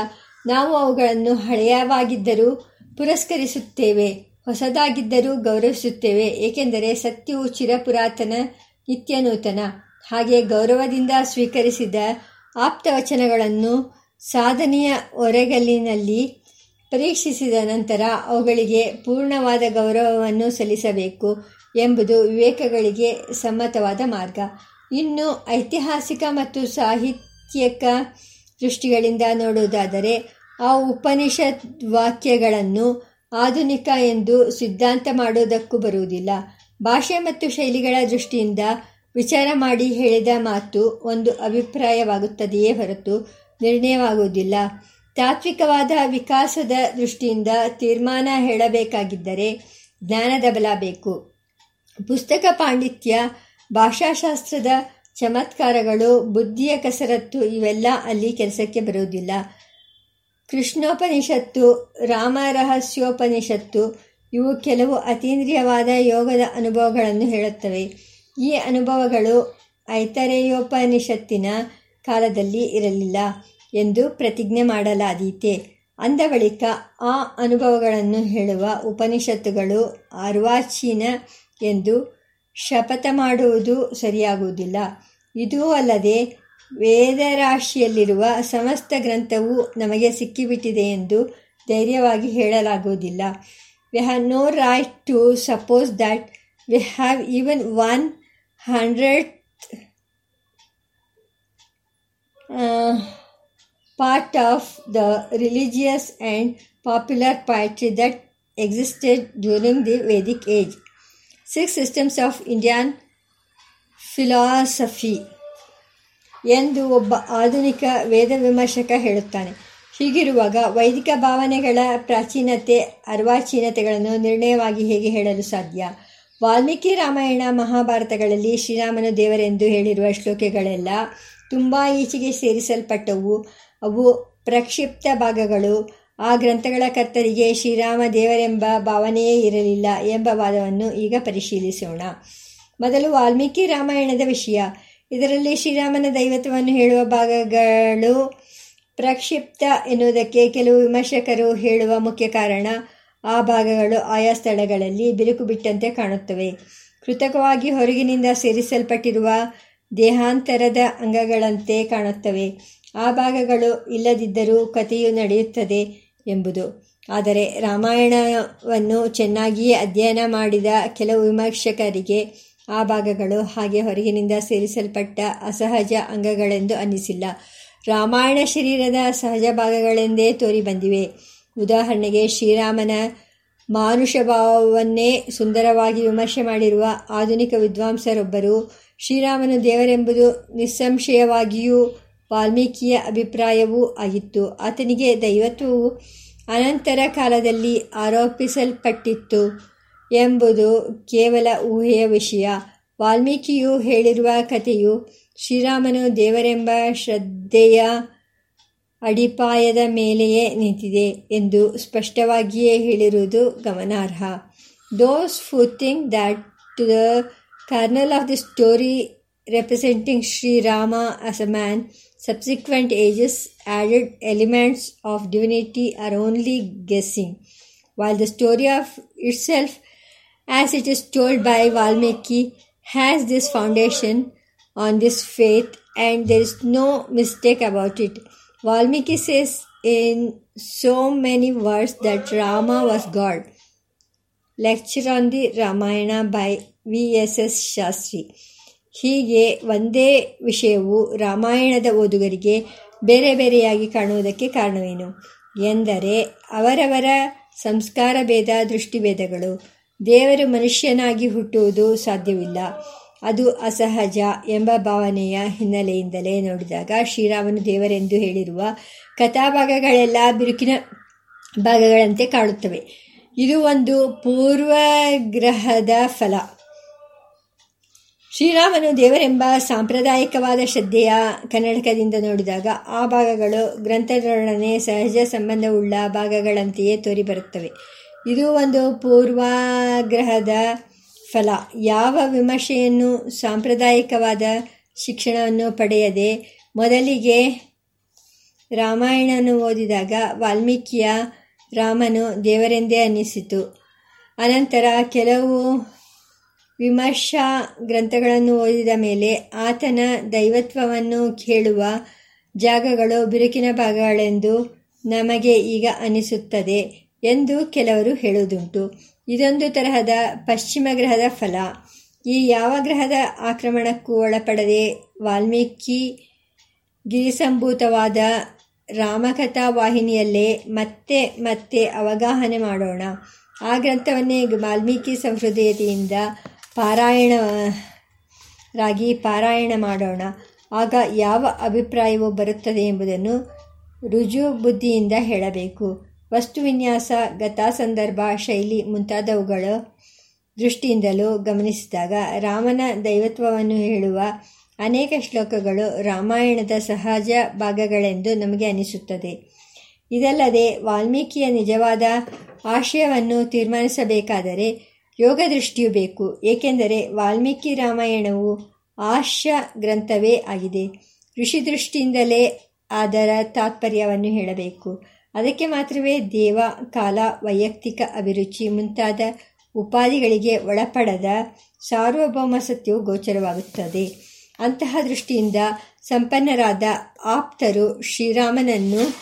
ನಾವು ಅವುಗಳನ್ನು ಹಳೆಯವಾಗಿದ್ದರೂ ಪುರಸ್ಕರಿಸುತ್ತೇವೆ ಹೊಸದಾಗಿದ್ದರೂ ಗೌರವಿಸುತ್ತೇವೆ, ಏಕೆಂದರೆ ಸತ್ಯವು ಚಿರಪುರಾತನ ನಿತ್ಯ ನೂತನ ಹಾಗೆ ಗೌರವದಿಂದ ಸ್ವೀಕರಿಸಿದ ಆಪ್ತವಚನಗಳನ್ನು ಸಾಧನೆಯ ಒರೆಗಲ್ಲಿನಲ್ಲಿ ಪರೀಕ್ಷಿಸಿದ ನಂತರ ಅವುಗಳಿಗೆ ಪೂರ್ಣವಾದ ಗೌರವವನ್ನು ಸಲ್ಲಿಸಬೇಕು ಎಂಬುದು ವಿವೇಕಗಳಿಗೆ ಸಮ್ಮತವಾದ ಮಾರ್ಗ. ಇನ್ನು ಐತಿಹಾಸಿಕ ಮತ್ತು ಸಾಹಿತ್ಯಕ ದೃಷ್ಟಿಗಳಿಂದ ನೋಡುವುದಾದರೆ ಆ ಉಪನಿಷತ್ ವಾಕ್ಯಗಳನ್ನು ಆಧುನಿಕ ಎಂದು ಸಿದ್ಧಾಂತ ಮಾಡೋದಕ್ಕೂ ಬರುವುದಿಲ್ಲ. ಭಾಷೆ ಮತ್ತು ಶೈಲಿಗಳ ದೃಷ್ಟಿಯಿಂದ ವಿಚಾರ ಮಾಡಿ ಹೇಳಿದ ಮಾತು ಒಂದು ಅಭಿಪ್ರಾಯವಾಗುತ್ತದೆಯೇ ಹೊರತು ನಿರ್ಣಯವಾಗುವುದಿಲ್ಲ. ತಾತ್ವಿಕವಾದ ವಿಕಾಸದ ದೃಷ್ಟಿಯಿಂದ ತೀರ್ಮಾನ ಹೇಳಬೇಕಾಗಿದ್ದರೆ ಜ್ಞಾನದ ಬಲ ಬೇಕು ಪುಸ್ತಕ ಪಾಂಡಿತ್ಯ, ಭಾಷಾಶಾಸ್ತ್ರದ ಚಮತ್ಕಾರಗಳು, ಬುದ್ಧಿಯ ಕಸರತ್ತು ಇವೆಲ್ಲ ಅಲ್ಲಿ ಕೆಲಸಕ್ಕೆ ಬರುವುದಿಲ್ಲ. ಕೃಷ್ಣೋಪನಿಷತ್ತು, ರಾಮರಹಸ್ಯೋಪನಿಷತ್ತು ಇವು ಕೆಲವು ಅತೀಂದ್ರಿಯವಾದ ಯೋಗದ ಅನುಭವಗಳನ್ನು ಹೇಳುತ್ತವೆ. ಈ ಅನುಭವಗಳು ಐತರೇಯೋಪನಿಷತ್ತಿನ ಕಾಲದಲ್ಲಿ ಇರಲಿಲ್ಲ ಎಂದು ಪ್ರತಿಜ್ಞೆ ಮಾಡಲಾದೀತೆ. ಅಂದ ಬಳಿಕ ಆ ಅನುಭವಗಳನ್ನು ಹೇಳುವ ಉಪನಿಷತ್ತುಗಳು ಅರ್ವಾಚೀನ ಎಂದು ಶಪಥ ಮಾಡುವುದು ಸರಿಯಾಗುವುದಿಲ್ಲ. ಇದೂ ಅಲ್ಲದೆ ವೇದರಾಶಿಯಲ್ಲಿರುವ ಸಮಸ್ತ ಗ್ರಂಥವು ನಮಗೆ ಸಿಕ್ಕಿಬಿಟ್ಟಿದೆ ಎಂದು ಧೈರ್ಯವಾಗಿ ಹೇಳಲಾಗುವುದಿಲ್ಲ we have no right to suppose that we have even one hundred part of the religious and popular poetry that existed during the Vedic age. Six systems of Indian philosophy ಎಂದು ಒಬ್ಬ ಆಧುನಿಕ ವೇದ ವಿಮರ್ಶಕ ಹೇಳುತ್ತಾನೆ. ಹೀಗಿರುವಾಗ ವೈದಿಕ ಭಾವನೆಗಳ ಪ್ರಾಚೀನತೆ, ಅರ್ವಾಚೀನತೆಗಳನ್ನು ನಿರ್ಣಯವಾಗಿ ಹೇಗೆ ಹೇಳಲು ಸಾಧ್ಯ? ವಾಲ್ಮೀಕಿ ರಾಮಾಯಣ ಮಹಾಭಾರತಗಳಲ್ಲಿ ಶ್ರೀರಾಮನು ದೇವರೆಂದು ಹೇಳಿರುವ ಶ್ಲೋಕಗಳೆಲ್ಲ ತುಂಬ ಈಚೆಗೆ ಸೇರಿಸಲ್ಪಟ್ಟವು. ಅವು ಪ್ರಕ್ಷಿಪ್ತ ಭಾಗಗಳು. ಆ ಗ್ರಂಥಗಳ ಕರ್ತರಿಗೆ ಶ್ರೀರಾಮ ದೇವರೆಂಬ ಭಾವನೆಯೇ ಇರಲಿಲ್ಲ ಎಂಬ ವಾದವನ್ನು ಈಗ ಪರಿಶೀಲಿಸೋಣ. ಮೊದಲು ವಾಲ್ಮೀಕಿ ರಾಮಾಯಣದ ವಿಷಯ. ಇದರಲ್ಲಿ ಶ್ರೀರಾಮನ ದೈವತ್ವವನ್ನು ಹೇಳುವ ಭಾಗಗಳು ಪ್ರಕ್ಷಿಪ್ತ ಎನ್ನುವುದಕ್ಕೆ ಕೆಲವು ವಿಮರ್ಶಕರು ಹೇಳುವ ಮುಖ್ಯ ಕಾರಣ ಆ ಭಾಗಗಳು ಆಯಾ ಸ್ಥಳಗಳಲ್ಲಿ ಬಿರುಕು ಬಿಟ್ಟಂತೆ ಕಾಣುತ್ತವೆ. ಕೃತಕವಾಗಿ ಹೊರಗಿನಿಂದ ಸೇರಿಸಲ್ಪಟ್ಟಿರುವ ದೇಹಾಂತರದ ಅಂಗಗಳಂತೆ ಕಾಣುತ್ತವೆ. ಆ ಭಾಗಗಳು ಇಲ್ಲದಿದ್ದರೂ ಕಥೆಯು ನಡೆಯುತ್ತದೆ ಎಂಬುದು. ಆದರೆ ರಾಮಾಯಣವನ್ನು ಚೆನ್ನಾಗಿಯೇ ಅಧ್ಯಯನ ಮಾಡಿದ ಕೆಲವು ವಿಮರ್ಶಕರಿಗೆ ಆ ಭಾಗಗಳು ಹಾಗೆ ಹೊರಗಿನಿಂದ ಸೇರಿಸಲ್ಪಟ್ಟ ಅಸಹಜ ಅಂಗಗಳೆಂದು ಅನ್ನಿಸಿಲ್ಲ. ರಾಮಾಯಣ ಶರೀರದ ಸಹಜ ಭಾಗಗಳೆಂದೇ ತೋರಿ ಬಂದಿವೆ ಉದಾಹರಣೆಗೆ ಶ್ರೀರಾಮನ ಮಾನುಷ ಭಾವವನ್ನೇ ಸುಂದರವಾಗಿ ವಿಮರ್ಶೆ ಮಾಡಿರುವ ಆಧುನಿಕ ವಿದ್ವಾಂಸರೊಬ್ಬರು ಶ್ರೀರಾಮನು ದೇವರೆಂಬುದು ನಿಸ್ಸಂಶಯವಾಗಿಯೂ ವಾಲ್ಮೀಕಿಯ ಅಭಿಪ್ರಾಯವೂ ಆಗಿತ್ತು. ಆತನಿಗೆ ದೈವತ್ವವು ಅನಂತರ ಕಾಲದಲ್ಲಿ ಆರೋಪಿಸಲ್ಪಟ್ಟಿತ್ತು. ಎಂಬುದು ಕೇವಲ ಊಹೆಯ ವಿಷಯ ವಾಲ್ಮೀಕಿಯು ಹೇಳಿರುವ ಕಥೆಯು ಶ್ರೀರಾಮನು ದೇವರೆಂಬ ಶ್ರದ್ಧೆಯ ಅಡಿಪಾಯದ ಮೇಲೆಯೇ ನಿಂತಿದೆ ಎಂದು ಸ್ಪಷ್ಟವಾಗಿಯೇ ಹೇಳಿರುವುದು ಗಮನಾರ್ಹ does who think that to the kernel of the story representing Sri Rama as a man, subsequent ages added elements of divinity are only guessing, while the story of itself, as it is told by Valmiki, has this foundation on this faith, and there is no mistake about it. Valmiki says in so many words that Rama was God. Lecture on the Ramayana by V.S.S. Shastri. ಹೀಗೆ ಒಂದೇ ವಿಷಯವು ರಾಮಾಯಣದ ಓದುಗರಿಗೆ ಬೇರೆ ಬೇರೆಯಾಗಿ ಕಾಣುವುದಕ್ಕೆ ಕಾರಣವೇನು ಎಂದರೆ ಅವರವರ ಸಂಸ್ಕಾರ ಭೇದ ದೃಷ್ಟಿಭೇದಗಳು ದೇವರು ಮನುಷ್ಯನಾಗಿ ಹುಟ್ಟುವುದು ಸಾಧ್ಯವಿಲ್ಲ. ಅದು ಅಸಹಜ ಎಂಬ ಭಾವನೆಯ ಹಿನ್ನೆಲೆಯಿಂದಲೇ ನೋಡಿದಾಗ ಶ್ರೀರಾಮನು ದೇವರೆಂದು ಹೇಳಿರುವ ಕಥಾಭಾಗಗಳೆಲ್ಲ ಬಿರುಕಿನ ಭಾಗಗಳಂತೆ ಕಾಣುತ್ತವೆ. ಇದು ಒಂದು ಪೂರ್ವಗ್ರಹದ ಫಲ. ಶ್ರೀರಾಮನು ದೇವರೆಂಬ ಸಾಂಪ್ರದಾಯಿಕವಾದ ಶ್ರದ್ಧೆಯ ಕನ್ನಡಕದಿಂದ ನೋಡಿದಾಗ ಆ ಭಾಗಗಳು ಗ್ರಂಥದೊಡನೆ ಸಹಜ ಸಂಬಂಧವುಳ್ಳ ಭಾಗಗಳಂತೆಯೇ ತೋರಿಬರುತ್ತವೆ. ಇದು ಒಂದು ಪೂರ್ವಾಗ್ರಹದ ಫಲ. ಯಾವ ವಿಮರ್ಶೆಯನ್ನು ಸಾಂಪ್ರದಾಯಿಕವಾದ ಶಿಕ್ಷಣವನ್ನು ಪಡೆಯದೆ ಮೊದಲಿಗೆ ರಾಮಾಯಣವನ್ನು ಓದಿದಾಗ ವಾಲ್ಮೀಕಿಯ ರಾಮನು ದೇವರೆಂದೇ ಅನ್ನಿಸಿತು. ಅನಂತರ ಕೆಲವು ವಿಮರ್ಶಾ ಗ್ರಂಥಗಳನ್ನು ಓದಿದ ಮೇಲೆ ಆತನ ದೈವತ್ವವನ್ನು ಕೇಳುವ ಜಾಗಗಳು ಬಿರುಕಿನ ಭಾಗಗಳೆಂದು ನಮಗೆ ಈಗ ಅನಿಸುತ್ತದೆ ಎಂದು ಕೆಲವರು ಹೇಳುವುದುಂಟು. ಇದೊಂದು ತರಹದ ಪಶ್ಚಿಮ ಗ್ರಹದ ಫಲ. ಈ ಯಾವ ಗ್ರಹದ ಆಕ್ರಮಣಕ್ಕೂ ಒಳಪಡದೆ ವಾಲ್ಮೀಕಿ ಗಿರಿಸಂಭೂತವಾದ ರಾಮಕಥಾ ವಾಹಿನಿಯಲ್ಲೇ ಮತ್ತೆ ಮತ್ತೆ ಅವಗಾಹನೆ ಮಾಡೋಣ. ಆ ಗ್ರಂಥವನ್ನೇ ವಾಲ್ಮೀಕಿ ಪಾರಾಯಣ ರಾಗಿ ಪಾರಾಯಣ ಮಾಡೋಣ. ಆಗ ಯಾವ ಅಭಿಪ್ರಾಯವು ಬರುತ್ತದೆ ಎಂಬುದನ್ನು ರುಜು ಬುದ್ಧಿಯಿಂದ ಹೇಳಬೇಕು. ವಸ್ತುವಿನ್ಯಾಸ, ಗತಾ ಸಂದರ್ಭ, ಶೈಲಿ ಮುಂತಾದವುಗಳ ದೃಷ್ಟಿಯಿಂದಲೂ ಗಮನಿಸಿದಾಗ ರಾಮನ ದೈವತ್ವವನ್ನು ಹೇಳುವ ಅನೇಕ ಶ್ಲೋಕಗಳು ರಾಮಾಯಣದ ಸಹಜ ಭಾಗಗಳೆಂದು ನಮಗೆ ಅನಿಸುತ್ತದೆ. ಇದಲ್ಲದೆ ವಾಲ್ಮೀಕಿಯ ನಿಜವಾದ ಆಶಯವನ್ನು ತೀರ್ಮಾನಿಸಬೇಕಾದರೆ ಯೋಗ ದೃಷ್ಟಿಯು ಬೇಕು. ಏಕೆಂದರೆ ವಾಲ್ಮೀಕಿ ರಾಮಾಯಣವು ಆಶ್ಯ ಗ್ರಂಥವೇ ಆಗಿದೆ. ಋಷಿ ದೃಷ್ಟಿಯಿಂದಲೇ ಅದರ ತಾತ್ಪರ್ಯವನ್ನು ಹೇಳಬೇಕು. ಅದಕ್ಕೆ ಮಾತ್ರವೇ ದೇವ, ಕಾಲ, ವೈಯಕ್ತಿಕ ಅಭಿರುಚಿ ಮುಂತಾದ ಉಪಾಧಿಗಳಿಗೆ ಒಳಪಡದ ಸಾರ್ವಭೌಮ ಸತ್ಯವು ಗೋಚರವಾಗುತ್ತದೆ. ಅಂತಹ ದೃಷ್ಟಿಯಿಂದ ಸಂಪನ್ನರಾದ ಆಪ್ತರು ಶ್ರೀರಾಮನನ್ನು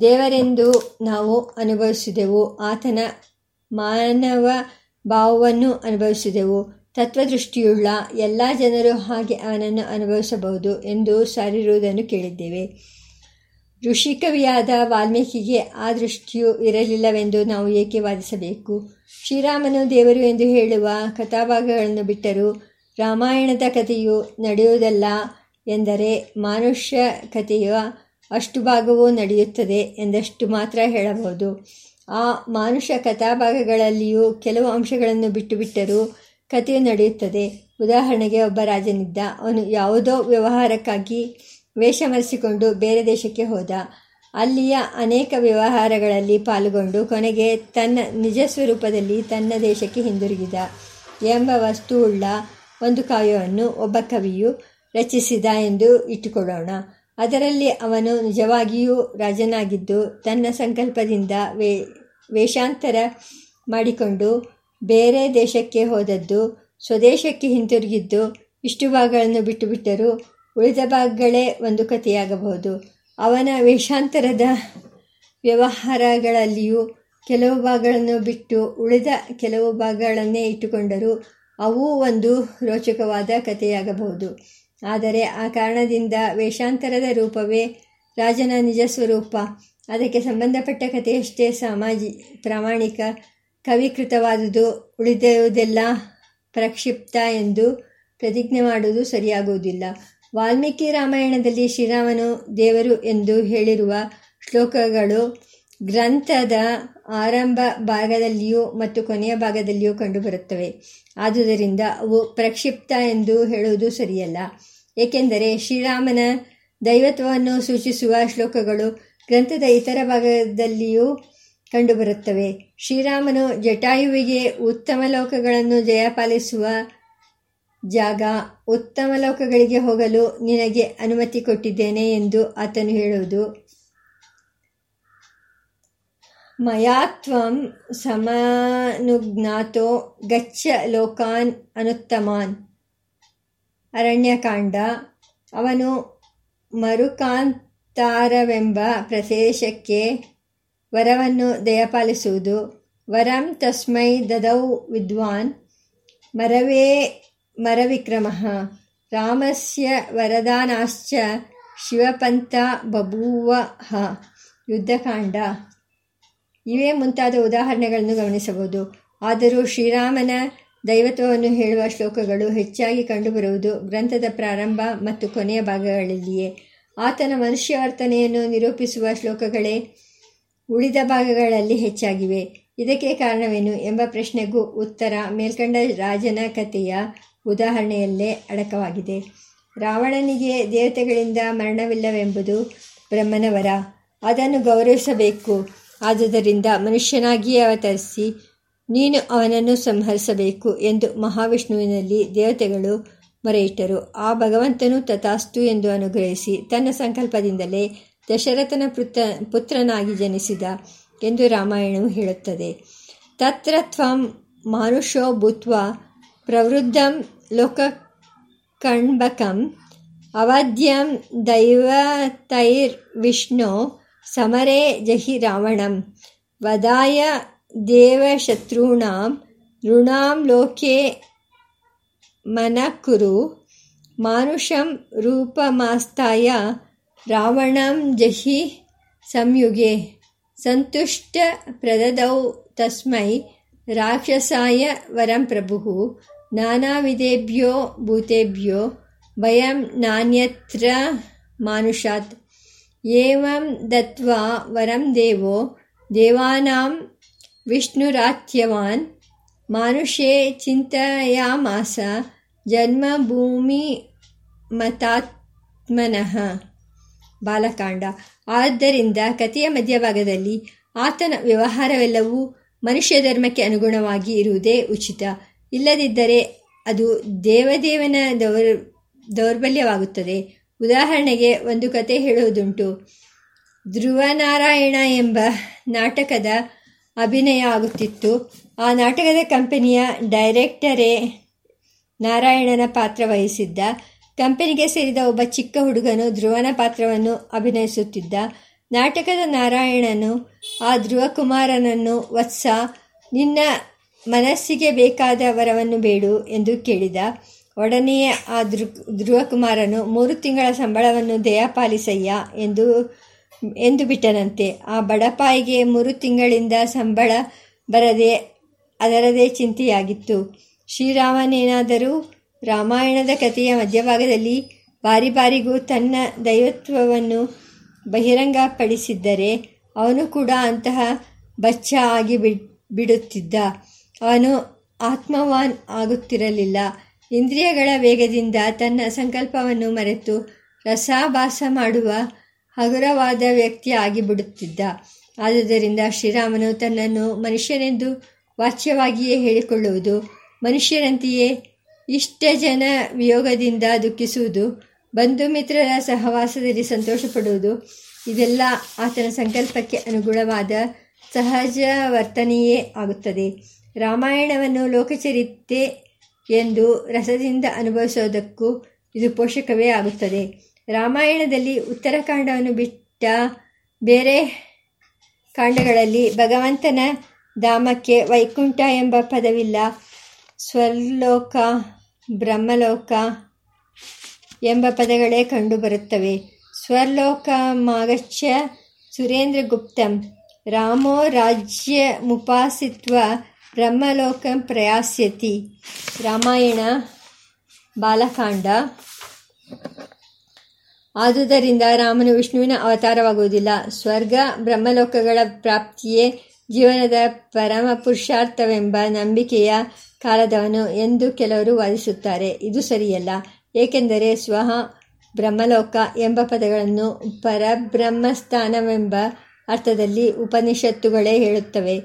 ದೇವರೆಂದು ನಾವು ಅನುಭವಿಸಿದೆವು. ಆತನ ಮಾನವ ಭಾವವನ್ನು ಅನುಭವಿಸಿದೆವು. ತತ್ವದೃಷ್ಟಿಯುಳ್ಳ ಎಲ್ಲ ಜನರು ಹಾಗೆ ಆನನ್ನು ಅನುಭವಿಸಬಹುದು ಎಂದು ಸಾರಿರುವುದನ್ನು ಕೇಳಿದ್ದೇವೆ. ಋಷಿಕವಿಯಾದ ವಾಲ್ಮೀಕಿಗೆ ಆ ದೃಷ್ಟಿಯು ಇರಲಿಲ್ಲವೆಂದು ನಾವು ಏಕೆ ವಾದಿಸಬೇಕು? ಶ್ರೀರಾಮನು ದೇವರು ಎಂದು ಹೇಳುವ ಕಥಾಭಾಗಗಳನ್ನು ಬಿಟ್ಟರೂ ರಾಮಾಯಣದ ಕಥೆಯು ನಡೆಯುವುದಲ್ಲ ಎಂದರೆ ಮಾನುಷ್ಯ ಕಥೆಯ ಅಷ್ಟು ಭಾಗವೂ ನಡೆಯುತ್ತದೆ ಎಂದಷ್ಟು ಮಾತ್ರ ಹೇಳಬಹುದು. ಆ ಮಾನುಷ ಕಥಾಭಾಗಗಳಲ್ಲಿಯೂ ಕೆಲವು ಅಂಶಗಳನ್ನು ಬಿಟ್ಟು ಬಿಟ್ಟರೂ ಕಥೆಯು ನಡೆಯುತ್ತದೆ. ಉದಾಹರಣೆಗೆ ಒಬ್ಬ ರಾಜನಿದ್ದ. ಅವನು ಯಾವುದೋ ವ್ಯವಹಾರಕ್ಕಾಗಿ ವೇಷ ಮರೆಸಿಕೊಂಡು ಬೇರೆ ದೇಶಕ್ಕೆ ಹೋದ. ಅಲ್ಲಿಯ ಅನೇಕ ವ್ಯವಹಾರಗಳಲ್ಲಿ ಪಾಲ್ಗೊಂಡು ಕೊನೆಗೆ ತನ್ನ ನಿಜ ಸ್ವರೂಪದಲ್ಲಿ ತನ್ನ ದೇಶಕ್ಕೆ ಹಿಂದಿರುಗಿದ. ಎಂಬ ವಸ್ತುವುಳ್ಳ ಒಂದು ಕಾವ್ಯವನ್ನು ಒಬ್ಬ ಕವಿಯು ರಚಿಸಿದ ಎಂದು ಇಟ್ಟುಕೊಳ್ಳೋಣ. ಅದರಲ್ಲಿ ಅವನು ನಿಜವಾಗಿಯೂ ರಾಜನಾಗಿದ್ದು ತನ್ನ ಸಂಕಲ್ಪದಿಂದ ವೇ, ವೇಷಾಂತರ ಮಾಡಿಕೊಂಡು ಬೇರೆ ದೇಶಕ್ಕೆ ಹೋದದ್ದು, ಸ್ವದೇಶಕ್ಕೆ ಹಿಂತಿರುಗಿದ್ದು, ಇಷ್ಟು ಭಾಗಗಳನ್ನು ಬಿಟ್ಟುಬಿಟ್ಟರೂ ಉಳಿದ ಭಾಗಗಳೇ ಒಂದು ಕಥೆಯಾಗಬಹುದು. ಅವನ ವೇಷಾಂತರದ ವ್ಯವಹಾರಗಳಲ್ಲಿಯೂ ಕೆಲವು ಭಾಗಗಳನ್ನು ಬಿಟ್ಟು ಉಳಿದ ಕೆಲವು ಭಾಗಗಳನ್ನೇ ಇಟ್ಟುಕೊಂಡರೂ ಅವೂ ಒಂದು ರೋಚಕವಾದ ಕಥೆಯಾಗಬಹುದು. ಆದರೆ ಆ ಕಾರಣದಿಂದ ವೇಷಾಂತರದ ರೂಪವೇ ರಾಜನ ನಿಜ ಸ್ವರೂಪ. ಅದಕ್ಕೆ ಸಂಬಂಧಪಟ್ಟ ಕಥೆಯಷ್ಟೇ ಸಾಮಾಜಿ, ಪ್ರಾಮಾಣಿಕ ಕವಿಕೃತವಾದುದು ಉಳಿದುದೆಲ್ಲ ಪ್ರಕ್ಷಿಪ್ತ ಎಂದು ಪ್ರತಿಜ್ಞೆ ಮಾಡುವುದು ಸರಿಯಾಗುವುದಿಲ್ಲ. ವಾಲ್ಮೀಕಿ ರಾಮಾಯಣದಲ್ಲಿ ಶ್ರೀರಾಮನು ದೇವರು ಎಂದು ಹೇಳಿರುವ ಶ್ಲೋಕಗಳು ಗ್ರಂಥದ ಆರಂಭ ಭಾಗದಲ್ಲಿಯೂ ಮತ್ತು ಕೊನೆಯ ಭಾಗದಲ್ಲಿಯೂ ಕಂಡುಬರುತ್ತವೆ. ಆದುದರಿಂದ ಅವು ಪ್ರಕ್ಷಿಪ್ತ ಎಂದು ಹೇಳುವುದು ಸರಿಯಲ್ಲ. ಏಕೆಂದರೆ ಶ್ರೀರಾಮನ ದೈವತ್ವವನ್ನು ಸೂಚಿಸುವ ಶ್ಲೋಕಗಳು ಗ್ರಂಥದ ಇತರ ಭಾಗದಲ್ಲಿಯೂ ಕಂಡುಬರುತ್ತವೆ. ಶ್ರೀರಾಮನು ಜಟಾಯುವಿಗೆ ಉತ್ತಮ ಲೋಕಗಳನ್ನು ಜಯಪಾಲಿಸುವ ಜಾಗ ಉತ್ತಮ ಲೋಕಗಳಿಗೆ ಹೋಗಲು ನಿನಗೆ ಅನುಮತಿ ಕೊಟ್ಟಿದ್ದೇನೆ ಎಂದು ಆತನು ಹೇಳುವುದು. ಮಯಾತ್ವಂ ಸಮನುಜ್ಞಾತೋ ಗಚ್ಚ ಲೋಕಾನ್ ಅನುತ್ತಮಾನ್. ಅರಣ್ಯಕಾಂಡ. ಅವನು ಮರುಕಾಂತಾರವೆಂಬ ಪ್ರದೇಶಕ್ಕೆ ವರವನ್ನು ದಯಪಾಲಿಸುವುದು. ವರಂ ತಸ್ಮೈ ದದೌ ವಿದ್ವಾನ್. ಮರವೇ ಮರವಿಕ್ರಮ. ರಾಮಸ್ಯ ವರದಾನಾಶ್ಚ ಶಿವಪಂಥ ಬಭೂವ ಯುದ್ಧಕಾಂಡ. ಇವೇ ಮುಂತಾದ ಉದಾಹರಣೆಗಳನ್ನು ಗಮನಿಸಬಹುದು. ಆದರೂ ಶ್ರೀರಾಮನ ದೈವತ್ವವನ್ನು ಹೇಳುವ ಶ್ಲೋಕಗಳು ಹೆಚ್ಚಾಗಿ ಕಂಡುಬರುವುದು ಗ್ರಂಥದ ಪ್ರಾರಂಭ ಮತ್ತು ಕೊನೆಯ ಭಾಗಗಳಲ್ಲಿಯೇ. ಆತನ ಮನುಷ್ಯ ವರ್ತನೆಯನ್ನು ನಿರೂಪಿಸುವ ಶ್ಲೋಕಗಳೇ ಉಳಿದ ಭಾಗಗಳಲ್ಲಿ ಹೆಚ್ಚಾಗಿವೆ. ಇದಕ್ಕೆ ಕಾರಣವೇನು ಎಂಬ ಪ್ರಶ್ನೆಗೂ ಉತ್ತರ ಮೇಲ್ಕಂಡ ರಾಜನ ಕಥೆಯ ಉದಾಹರಣೆಯಲ್ಲೇ ಅಡಕವಾಗಿದೆ. ರಾವಣನಿಗೆ ದೇವತೆಗಳಿಂದ ಮರಣವಿಲ್ಲವೆಂಬುದು ಬ್ರಹ್ಮನವರ. ಅದನ್ನು ಗೌರವಿಸಬೇಕು. ಆದುದರಿಂದ ಮನುಷ್ಯನಾಗಿಯೇ ಅವತರಿಸಿ ನೀನು ಅವನನ್ನು ಸಂಹರಿಸಬೇಕು ಎಂದು ಮಹಾವಿಷ್ಣುವಿನಲ್ಲಿ ದೇವತೆಗಳು ಮೊರೆಯಿಟ್ಟರು. ಆ ಭಗವಂತನು ತಥಾಸ್ತು ಎಂದು ಅನುಗ್ರಹಿಸಿ ತನ್ನ ಸಂಕಲ್ಪದಿಂದಲೇ ದಶರಥನ ಪುತ್ರ, ಪುತ್ರನಾಗಿ ಜನಿಸಿದ ಎಂದು ರಾಮಾಯಣವು ಹೇಳುತ್ತದೆ. ತತ್ರ ತ್ವಂ ಮಾನುಷೋ ಭೂತ್ವ ಪ್ರವೃದ್ಧಂ ಲೋಕಕಣ್ಬಕಂ ಅವಧ್ಯಂ ದೈವತೈರ್ವಿಷ್ಣು ಸಮರೇ ಜಹಿ ರಾವಣಂ ವದಾಯ ದೇವಶತ್ರುಣಾಂ ಋಣಾಂ ಲೋಕೆ ಮನಕುರು ಮಾನುಷಂ ರೂಪಮಾಸ್ತಾಯ ಸಂಯುಗೆ. ಸಂತುಷ್ಟ ಪ್ರದದೌ ತಸ್ಮೈ ರಾಕ್ಷಸಾಯ ವರಂ ಪ್ರಭು. ನಾನಾವಿಧೇಭ್ಯೋ ಭೂತೆಭ್ಯೋ ಭಯಂ ನಾನ್ಯತ್ರ ಮಾನುಷಾತ್. ಏವಂ ದತ್ವಾ ವರಂ ದೇವೋ ದೇವಾನಾಂ ವಿಷ್ಣುರಾತ್ಯವಾನ್. ಮಾನುಷೇ ಚಿಂತೆಯಾಮಾಸ ಜನ್ಮಭೂಮಿ ಮತಾತ್ಮನಃ ಬಾಲಕಾಂಡ. ಆದ್ದರಿಂದ ಕಥೆಯ ಮಧ್ಯಭಾಗದಲ್ಲಿ ಆತನ ವ್ಯವಹಾರವೆಲ್ಲವೂ ಮನುಷ್ಯ ಧರ್ಮಕ್ಕೆ ಅನುಗುಣವಾಗಿ ಇರುವುದೇ ಉಚಿತ. ಇಲ್ಲದಿದ್ದರೆ ಅದು ದೇವದೇವನ ದೌರ್, ದೌರ್ಬಲ್ಯವಾಗುತ್ತದೆ. ಉದಾಹರಣೆಗೆ ಒಂದು ಕತೆ ಹೇಳುವುದುಂಟು. ಧ್ರುವನಾರಾಯಣ ಎಂಬ ನಾಟಕದ ಅಭಿನಯ ಆಗುತ್ತಿತ್ತು. ಆ ನಾಟಕದ ಕಂಪನಿಯ ಡೈರೆಕ್ಟರೇ ನಾರಾಯಣನ ಪಾತ್ರ ವಹಿಸಿದ್ದ. ಕಂಪನಿಗೆ ಸೇರಿದ ಒಬ್ಬ ಚಿಕ್ಕ ಹುಡುಗನು ಧ್ರುವನ ಪಾತ್ರವನ್ನು ಅಭಿನಯಿಸುತ್ತಿದ್ದ. ನಾಟಕದ ನಾರಾಯಣನು, ಆ ಧ್ರುವಕುಮಾರನನ್ನು, ವತ್ಸ, ನಿನ್ನ ಮನಸ್ಸಿಗೆ ಬೇಕಾದ ವರವನ್ನು ಬೇಡು ಎಂದು ಕೇಳಿದ. ಒಡನೆಯೇ ಆ ಧ್ರುವ ಧ್ರುವಕುಮಾರನು, ಮೂರು ತಿಂಗಳ ಸಂಬಳವನ್ನು ದಯಪಾಲಿಸಯ್ಯ ಎಂದು ಎಂದು ಬಿಟ್ಟನಂತೆ. ಆ ಬಡಪಾಯಿಗೆ ಮೂರು ತಿಂಗಳಿಂದ ಸಂಬಳ ಬರದೆ, ಅದರದೇ ಚಿಂತೆಯಾಗಿತ್ತು. ಶ್ರೀರಾಮನೇನಾದರೂ ರಾಮಾಯಣದ ಕಥೆಯ ಮಧ್ಯಭಾಗದಲ್ಲಿ ಬಾರಿ ಬಾರಿಗೂ ತನ್ನ ದೈವತ್ವವನ್ನು ಬಹಿರಂಗಪಡಿಸಿದ್ದರೆ ಅವನು ಕೂಡ ಅಂತಹ ಬಚ್ಚ ಆಗಿ ಬಿಡುತ್ತಿದ್ದ. ಅವನು ಆತ್ಮವಾನ್ ಆಗುತ್ತಿರಲಿಲ್ಲ. ಇಂದ್ರಿಯಗಳ ವೇಗದಿಂದ ತನ್ನ ಸಂಕಲ್ಪವನ್ನು ಮರೆತು ರಸಾಭಾಸ ಮಾಡುವ ಹಗುರವಾದ ವ್ಯಕ್ತಿ ಆಗಿಬಿಡುತ್ತಿದ್ದ ಆದುದರಿಂದ ಶ್ರೀರಾಮನು ತನ್ನನ್ನು ಮನುಷ್ಯನೆಂದು ವಾಚ್ಯವಾಗಿಯೇ ಹೇಳಿಕೊಳ್ಳುವುದು ಮನುಷ್ಯರಂತೆಯೇ ಇಷ್ಟ ಜನ ವಿಯೋಗದಿಂದ ದುಃಖಿಸುವುದು, ಬಂಧು ಮಿತ್ರರ ಸಹವಾಸದಲ್ಲಿ ಸಂತೋಷಪಡುವುದು, ಇದೆಲ್ಲ ಆತನ ಸಂಕಲ್ಪಕ್ಕೆ ಅನುಗುಣವಾದ ಸಹಜ ವರ್ತನೆಯೇ ಆಗುತ್ತದೆ. ರಾಮಾಯಣವನ್ನು ಲೋಕಚರಿತೆ ಎಂದು ರಸದಿಂದ ಅನುಭವಿಸೋದಕ್ಕೂ ಇದು ಪೋಷಕವೇ ಆಗುತ್ತದೆ. ರಾಮಾಯಣದಲ್ಲಿ ಉತ್ತರಕಾಂಡವನ್ನು ಬಿಟ್ಟ ಬೇರೆ ಕಾಂಡಗಳಲ್ಲಿ ಭಗವಂತನ ಧಾಮಕ್ಕೆ ವೈಕುಂಠ ಎಂಬ ಪದವಿಲ್ಲ. ಸ್ವರ್ಲೋಕ ಬ್ರಹ್ಮಲೋಕ ಎಂಬ ಪದಗಳೇ ಕಂಡುಬರುತ್ತವೆ. ಸ್ವರ್ಲೋಕ ಸುರೇಂದ್ರ ಗುಪ್ತಂ. ರಾಮೋ ರಾಜ್ಯ ಮುಪಾಸಿತ್ವ ಬ್ರಹ್ಮಲೋಕ ಪ್ರಯಾಸ್ಯತಿ. ರಾಮಾಯಣ ಬಾಲಕಾಂಡ. ಆದುದರಿಂದ ರಾಮನು ವಿಷ್ಣುವಿನ ಅವತಾರವಾಗುವುದಿಲ್ಲ. ಸ್ವರ್ಗ ಬ್ರಹ್ಮಲೋಕಗಳ ಪ್ರಾಪ್ತಿಯೇ ಜೀವನದ ಪರಮ ಪುರುಷಾರ್ಥವೆಂಬ ನಂಬಿಕೆಯ ಕಾಲದವನು ಎಂದು ಕೆಲವರು ವಾದಿಸುತ್ತಾರೆ. ಇದು ಸರಿಯಲ್ಲ. ಏಕೆಂದರೆ ಸ್ವಹ, ಬ್ರಹ್ಮಲೋಕ ಎಂಬ ಪದಗಳನ್ನು ಪರಬ್ರಹ್ಮಸ್ಥಾನವೆಂಬ ಅರ್ಥದಲ್ಲಿ ಉಪನಿಷತ್ತುಗಳೇ ಹೇಳುತ್ತವೆ.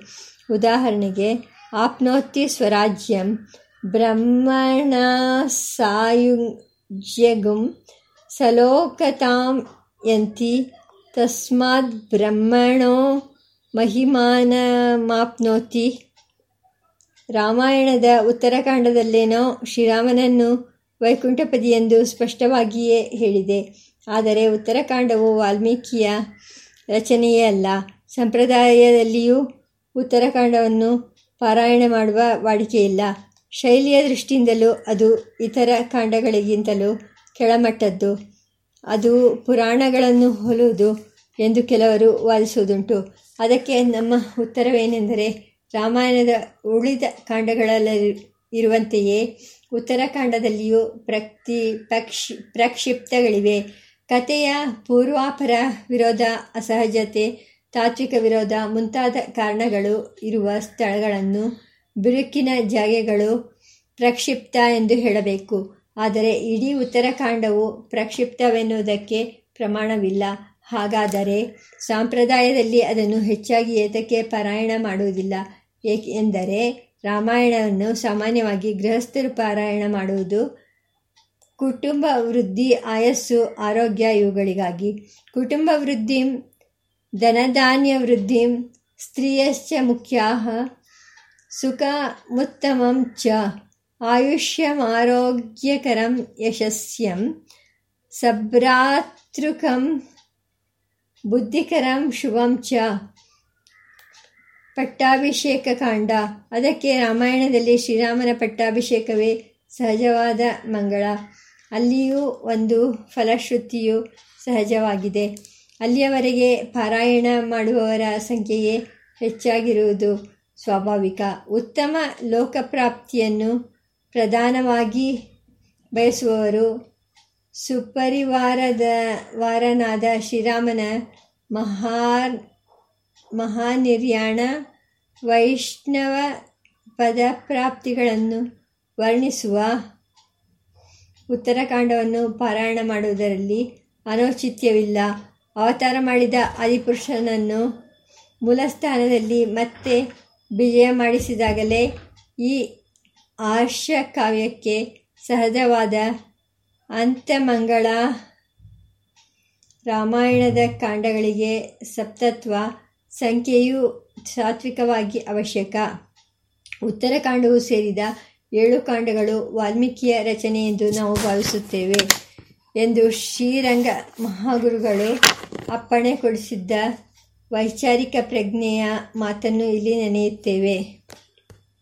ಉದಾಹರಣೆಗೆ ಆಪ್ನೋತಿ ಸ್ವರಾಜ್ಯಂ ಬ್ರಹ್ಮಣ ಸಾಯುಜ್ಯಗುಂ ಸಲೋಕತಾಂ ಯಂತಿ ತಸ್ಮಾತ್ ಬ್ರಹ್ಮಣೋ ಮಹಿಮಾನಮಾಪ್ನೋತಿ ರಾಮಾಯಣದ ಉತ್ತರಕಾಂಡದಲ್ಲೇನೋ ಶ್ರೀರಾಮನನ್ನು ವೈಕುಂಠಪದಿ ಎಂದು ಸ್ಪಷ್ಟವಾಗಿಯೇ ಹೇಳಿದೆ. ಆದರೆ ಉತ್ತರಕಾಂಡವು ವಾಲ್ಮೀಕಿಯ ರಚನೆಯೇ ಅಲ್ಲ. ಸಂಪ್ರದಾಯದಲ್ಲಿಯೂ ಉತ್ತರಕಾಂಡವನ್ನು ಪಾರಾಯಣ ಮಾಡುವ ವಾಡಿಕೆಯಿಲ್ಲ. ಶೈಲಿಯ ದೃಷ್ಟಿಯಿಂದಲೂ ಅದು ಇತರ ಕಾಂಡಗಳಿಗಿಂತಲೂ ಕೆಳಮಟ್ಟದ್ದು. ಅದು ಪುರಾಣಗಳನ್ನು ಹೋಲುವುದು ಎಂದು ಕೆಲವರು ವಾದಿಸುವುದುಂಟು. ಅದಕ್ಕೆ ನಮ್ಮ ಉತ್ತರವೇನೆಂದರೆ ರಾಮಾಯಣದ ಉಳಿದ ಕಾಂಡಗಳಲ್ಲಿ ಇರುವಂತೆಯೇ ಉತ್ತರಕಾಂಡದಲ್ಲಿಯೂ ಪ್ರಕ್ತಿ ಪ್ರಕ್ಷಿ ಪ್ರಕ್ಷಿಪ್ತಗಳಿವೆ. ಕಥೆಯ ಪೂರ್ವಾಪರ ವಿರೋಧ, ಅಸಹಜತೆ, ತಾತ್ವಿಕ ವಿರೋಧ ಮುಂತಾದ ಕಾರಣಗಳು ಇರುವ ಸ್ಥಳಗಳನ್ನು ಬಿರುಕಿನ ಜಾಗೆಗಳು ಪ್ರಕ್ಷಿಪ್ತ ಎಂದು ಹೇಳಬೇಕು. ಆದರೆ ಇಡೀ ಉತ್ತರಕಾಂಡವು ಪ್ರಕ್ಷಿಪ್ತವೆನ್ನುವುದಕ್ಕೆ ಪ್ರಮಾಣವಿಲ್ಲ. ಹಾಗಾದರೆ ಸಂಪ್ರದಾಯದಲ್ಲಿ ಅದನ್ನು ಹೆಚ್ಚಾಗಿ ಏತಕ್ಕೆ ಪಾರಾಯಣ ಮಾಡುವುದಿಲ್ಲ. ಏಕೆಂದರೆ ರಾಮಾಯಣವನ್ನು ಸಾಮಾನ್ಯವಾಗಿ ಗೃಹಸ್ಥರು ಪಾರಾಯಣ ಮಾಡುವುದು ಕುಟುಂಬ ವೃದ್ಧಿ, ಆಯಸ್ಸು, ಆರೋಗ್ಯ ಇವುಗಳಿಗಾಗಿ. ಕುಟುಂಬ ವೃದ್ಧಿ, ಧನಧಾನ್ಯ ವೃದ್ಧಿ, ಸ್ತ್ರೀಯಶ್ಚ ಮುಖ್ಯಾ ಸುಖಮುತ್ತಮಂ ಚ ಆಯುಷ್ಯಮಾರೋಗ್ಯಕರಂ ಯಶಸ್ಯಂ, ಸಭ್ರಾತೃಕಂ ಬುದ್ಧಿಕರಂ ಶುಭಂ ಚ. ಪಟ್ಟಾಭಿಷೇಕ ಕಾಂಡ. ಅದಕ್ಕೆ ರಾಮಾಯಣದಲ್ಲಿ ಶ್ರೀರಾಮನ ಪಟ್ಟಾಭಿಷೇಕವೇ ಸಹಜವಾದ ಮಂಗಳ. ಅಲ್ಲಿಯೂ ಒಂದು ಫಲಶ್ರುತಿಯು ಸಹಜವಾಗಿದೆ. ಅಲ್ಲಿಯವರೆಗೆ ಪಾರಾಯಣ ಮಾಡುವವರ ಸಂಖ್ಯೆಯೇ ಹೆಚ್ಚಾಗಿರುವುದು ಸ್ವಾಭಾವಿಕ. ಉತ್ತಮ ಲೋಕಪ್ರಾಪ್ತಿಯನ್ನು ಪ್ರಧಾನವಾಗಿ ಬಯಸುವವರು ಸುಪರಿವಾರದ ವಾರನಾದ ಶ್ರೀರಾಮನ ಮಹಾನ್, ಮಹಾನಿರ್ಯಾಣ ವೈಷ್ಣವ ಪದಪ್ರಾಪ್ತಿಗಳನ್ನು ವರ್ಣಿಸುವ ಉತ್ತರಕಾಂಡವನ್ನು ಪಾರಾಯಣ ಮಾಡುವುದರಲ್ಲಿ ಅನೌಚಿತ್ಯವಿಲ್ಲ. ಅವತಾರ ಮಾಡಿದ ಆದಿಪುರುಷನನ್ನು ಮೂಲಸ್ಥಾನದಲ್ಲಿ ಮತ್ತೆ ವಿಜಯ ಮಾಡಿಸಿದಾಗಲೇ ಈ ಆರ್ಷ ಕಾವ್ಯಕ್ಕೆ ಸಹಜವಾದ ಅಂತ್ಯಮಂಗಳ ರಾಮಾಯಣದ ಕಾಂಡಗಳಿಗೆ ಸಪ್ತತ್ವ ಸಂಖ್ಯೆಯು ಸಾತ್ವಿಕವಾಗಿ ಅವಶ್ಯಕ. ಉತ್ತರಕಾಂಡವು ಸೇರಿದ ಏಳು ಕಾಂಡಗಳು ವಾಲ್ಮೀಕಿಯ ರಚನೆ ಎಂದು ನಾವು ಭಾವಿಸುತ್ತೇವೆ ಎಂದು ಶ್ರೀರಂಗ ಮಹಾಗುರುಗಳು ಅಪ್ಪಣೆ ಕೊಡಿಸಿದ್ದ ವೈಚಾರಿಕ ಪ್ರಜ್ಞೆಯ ಮಾತನ್ನು ಇಲ್ಲಿ ನೆನೆಯುತ್ತೇವೆ.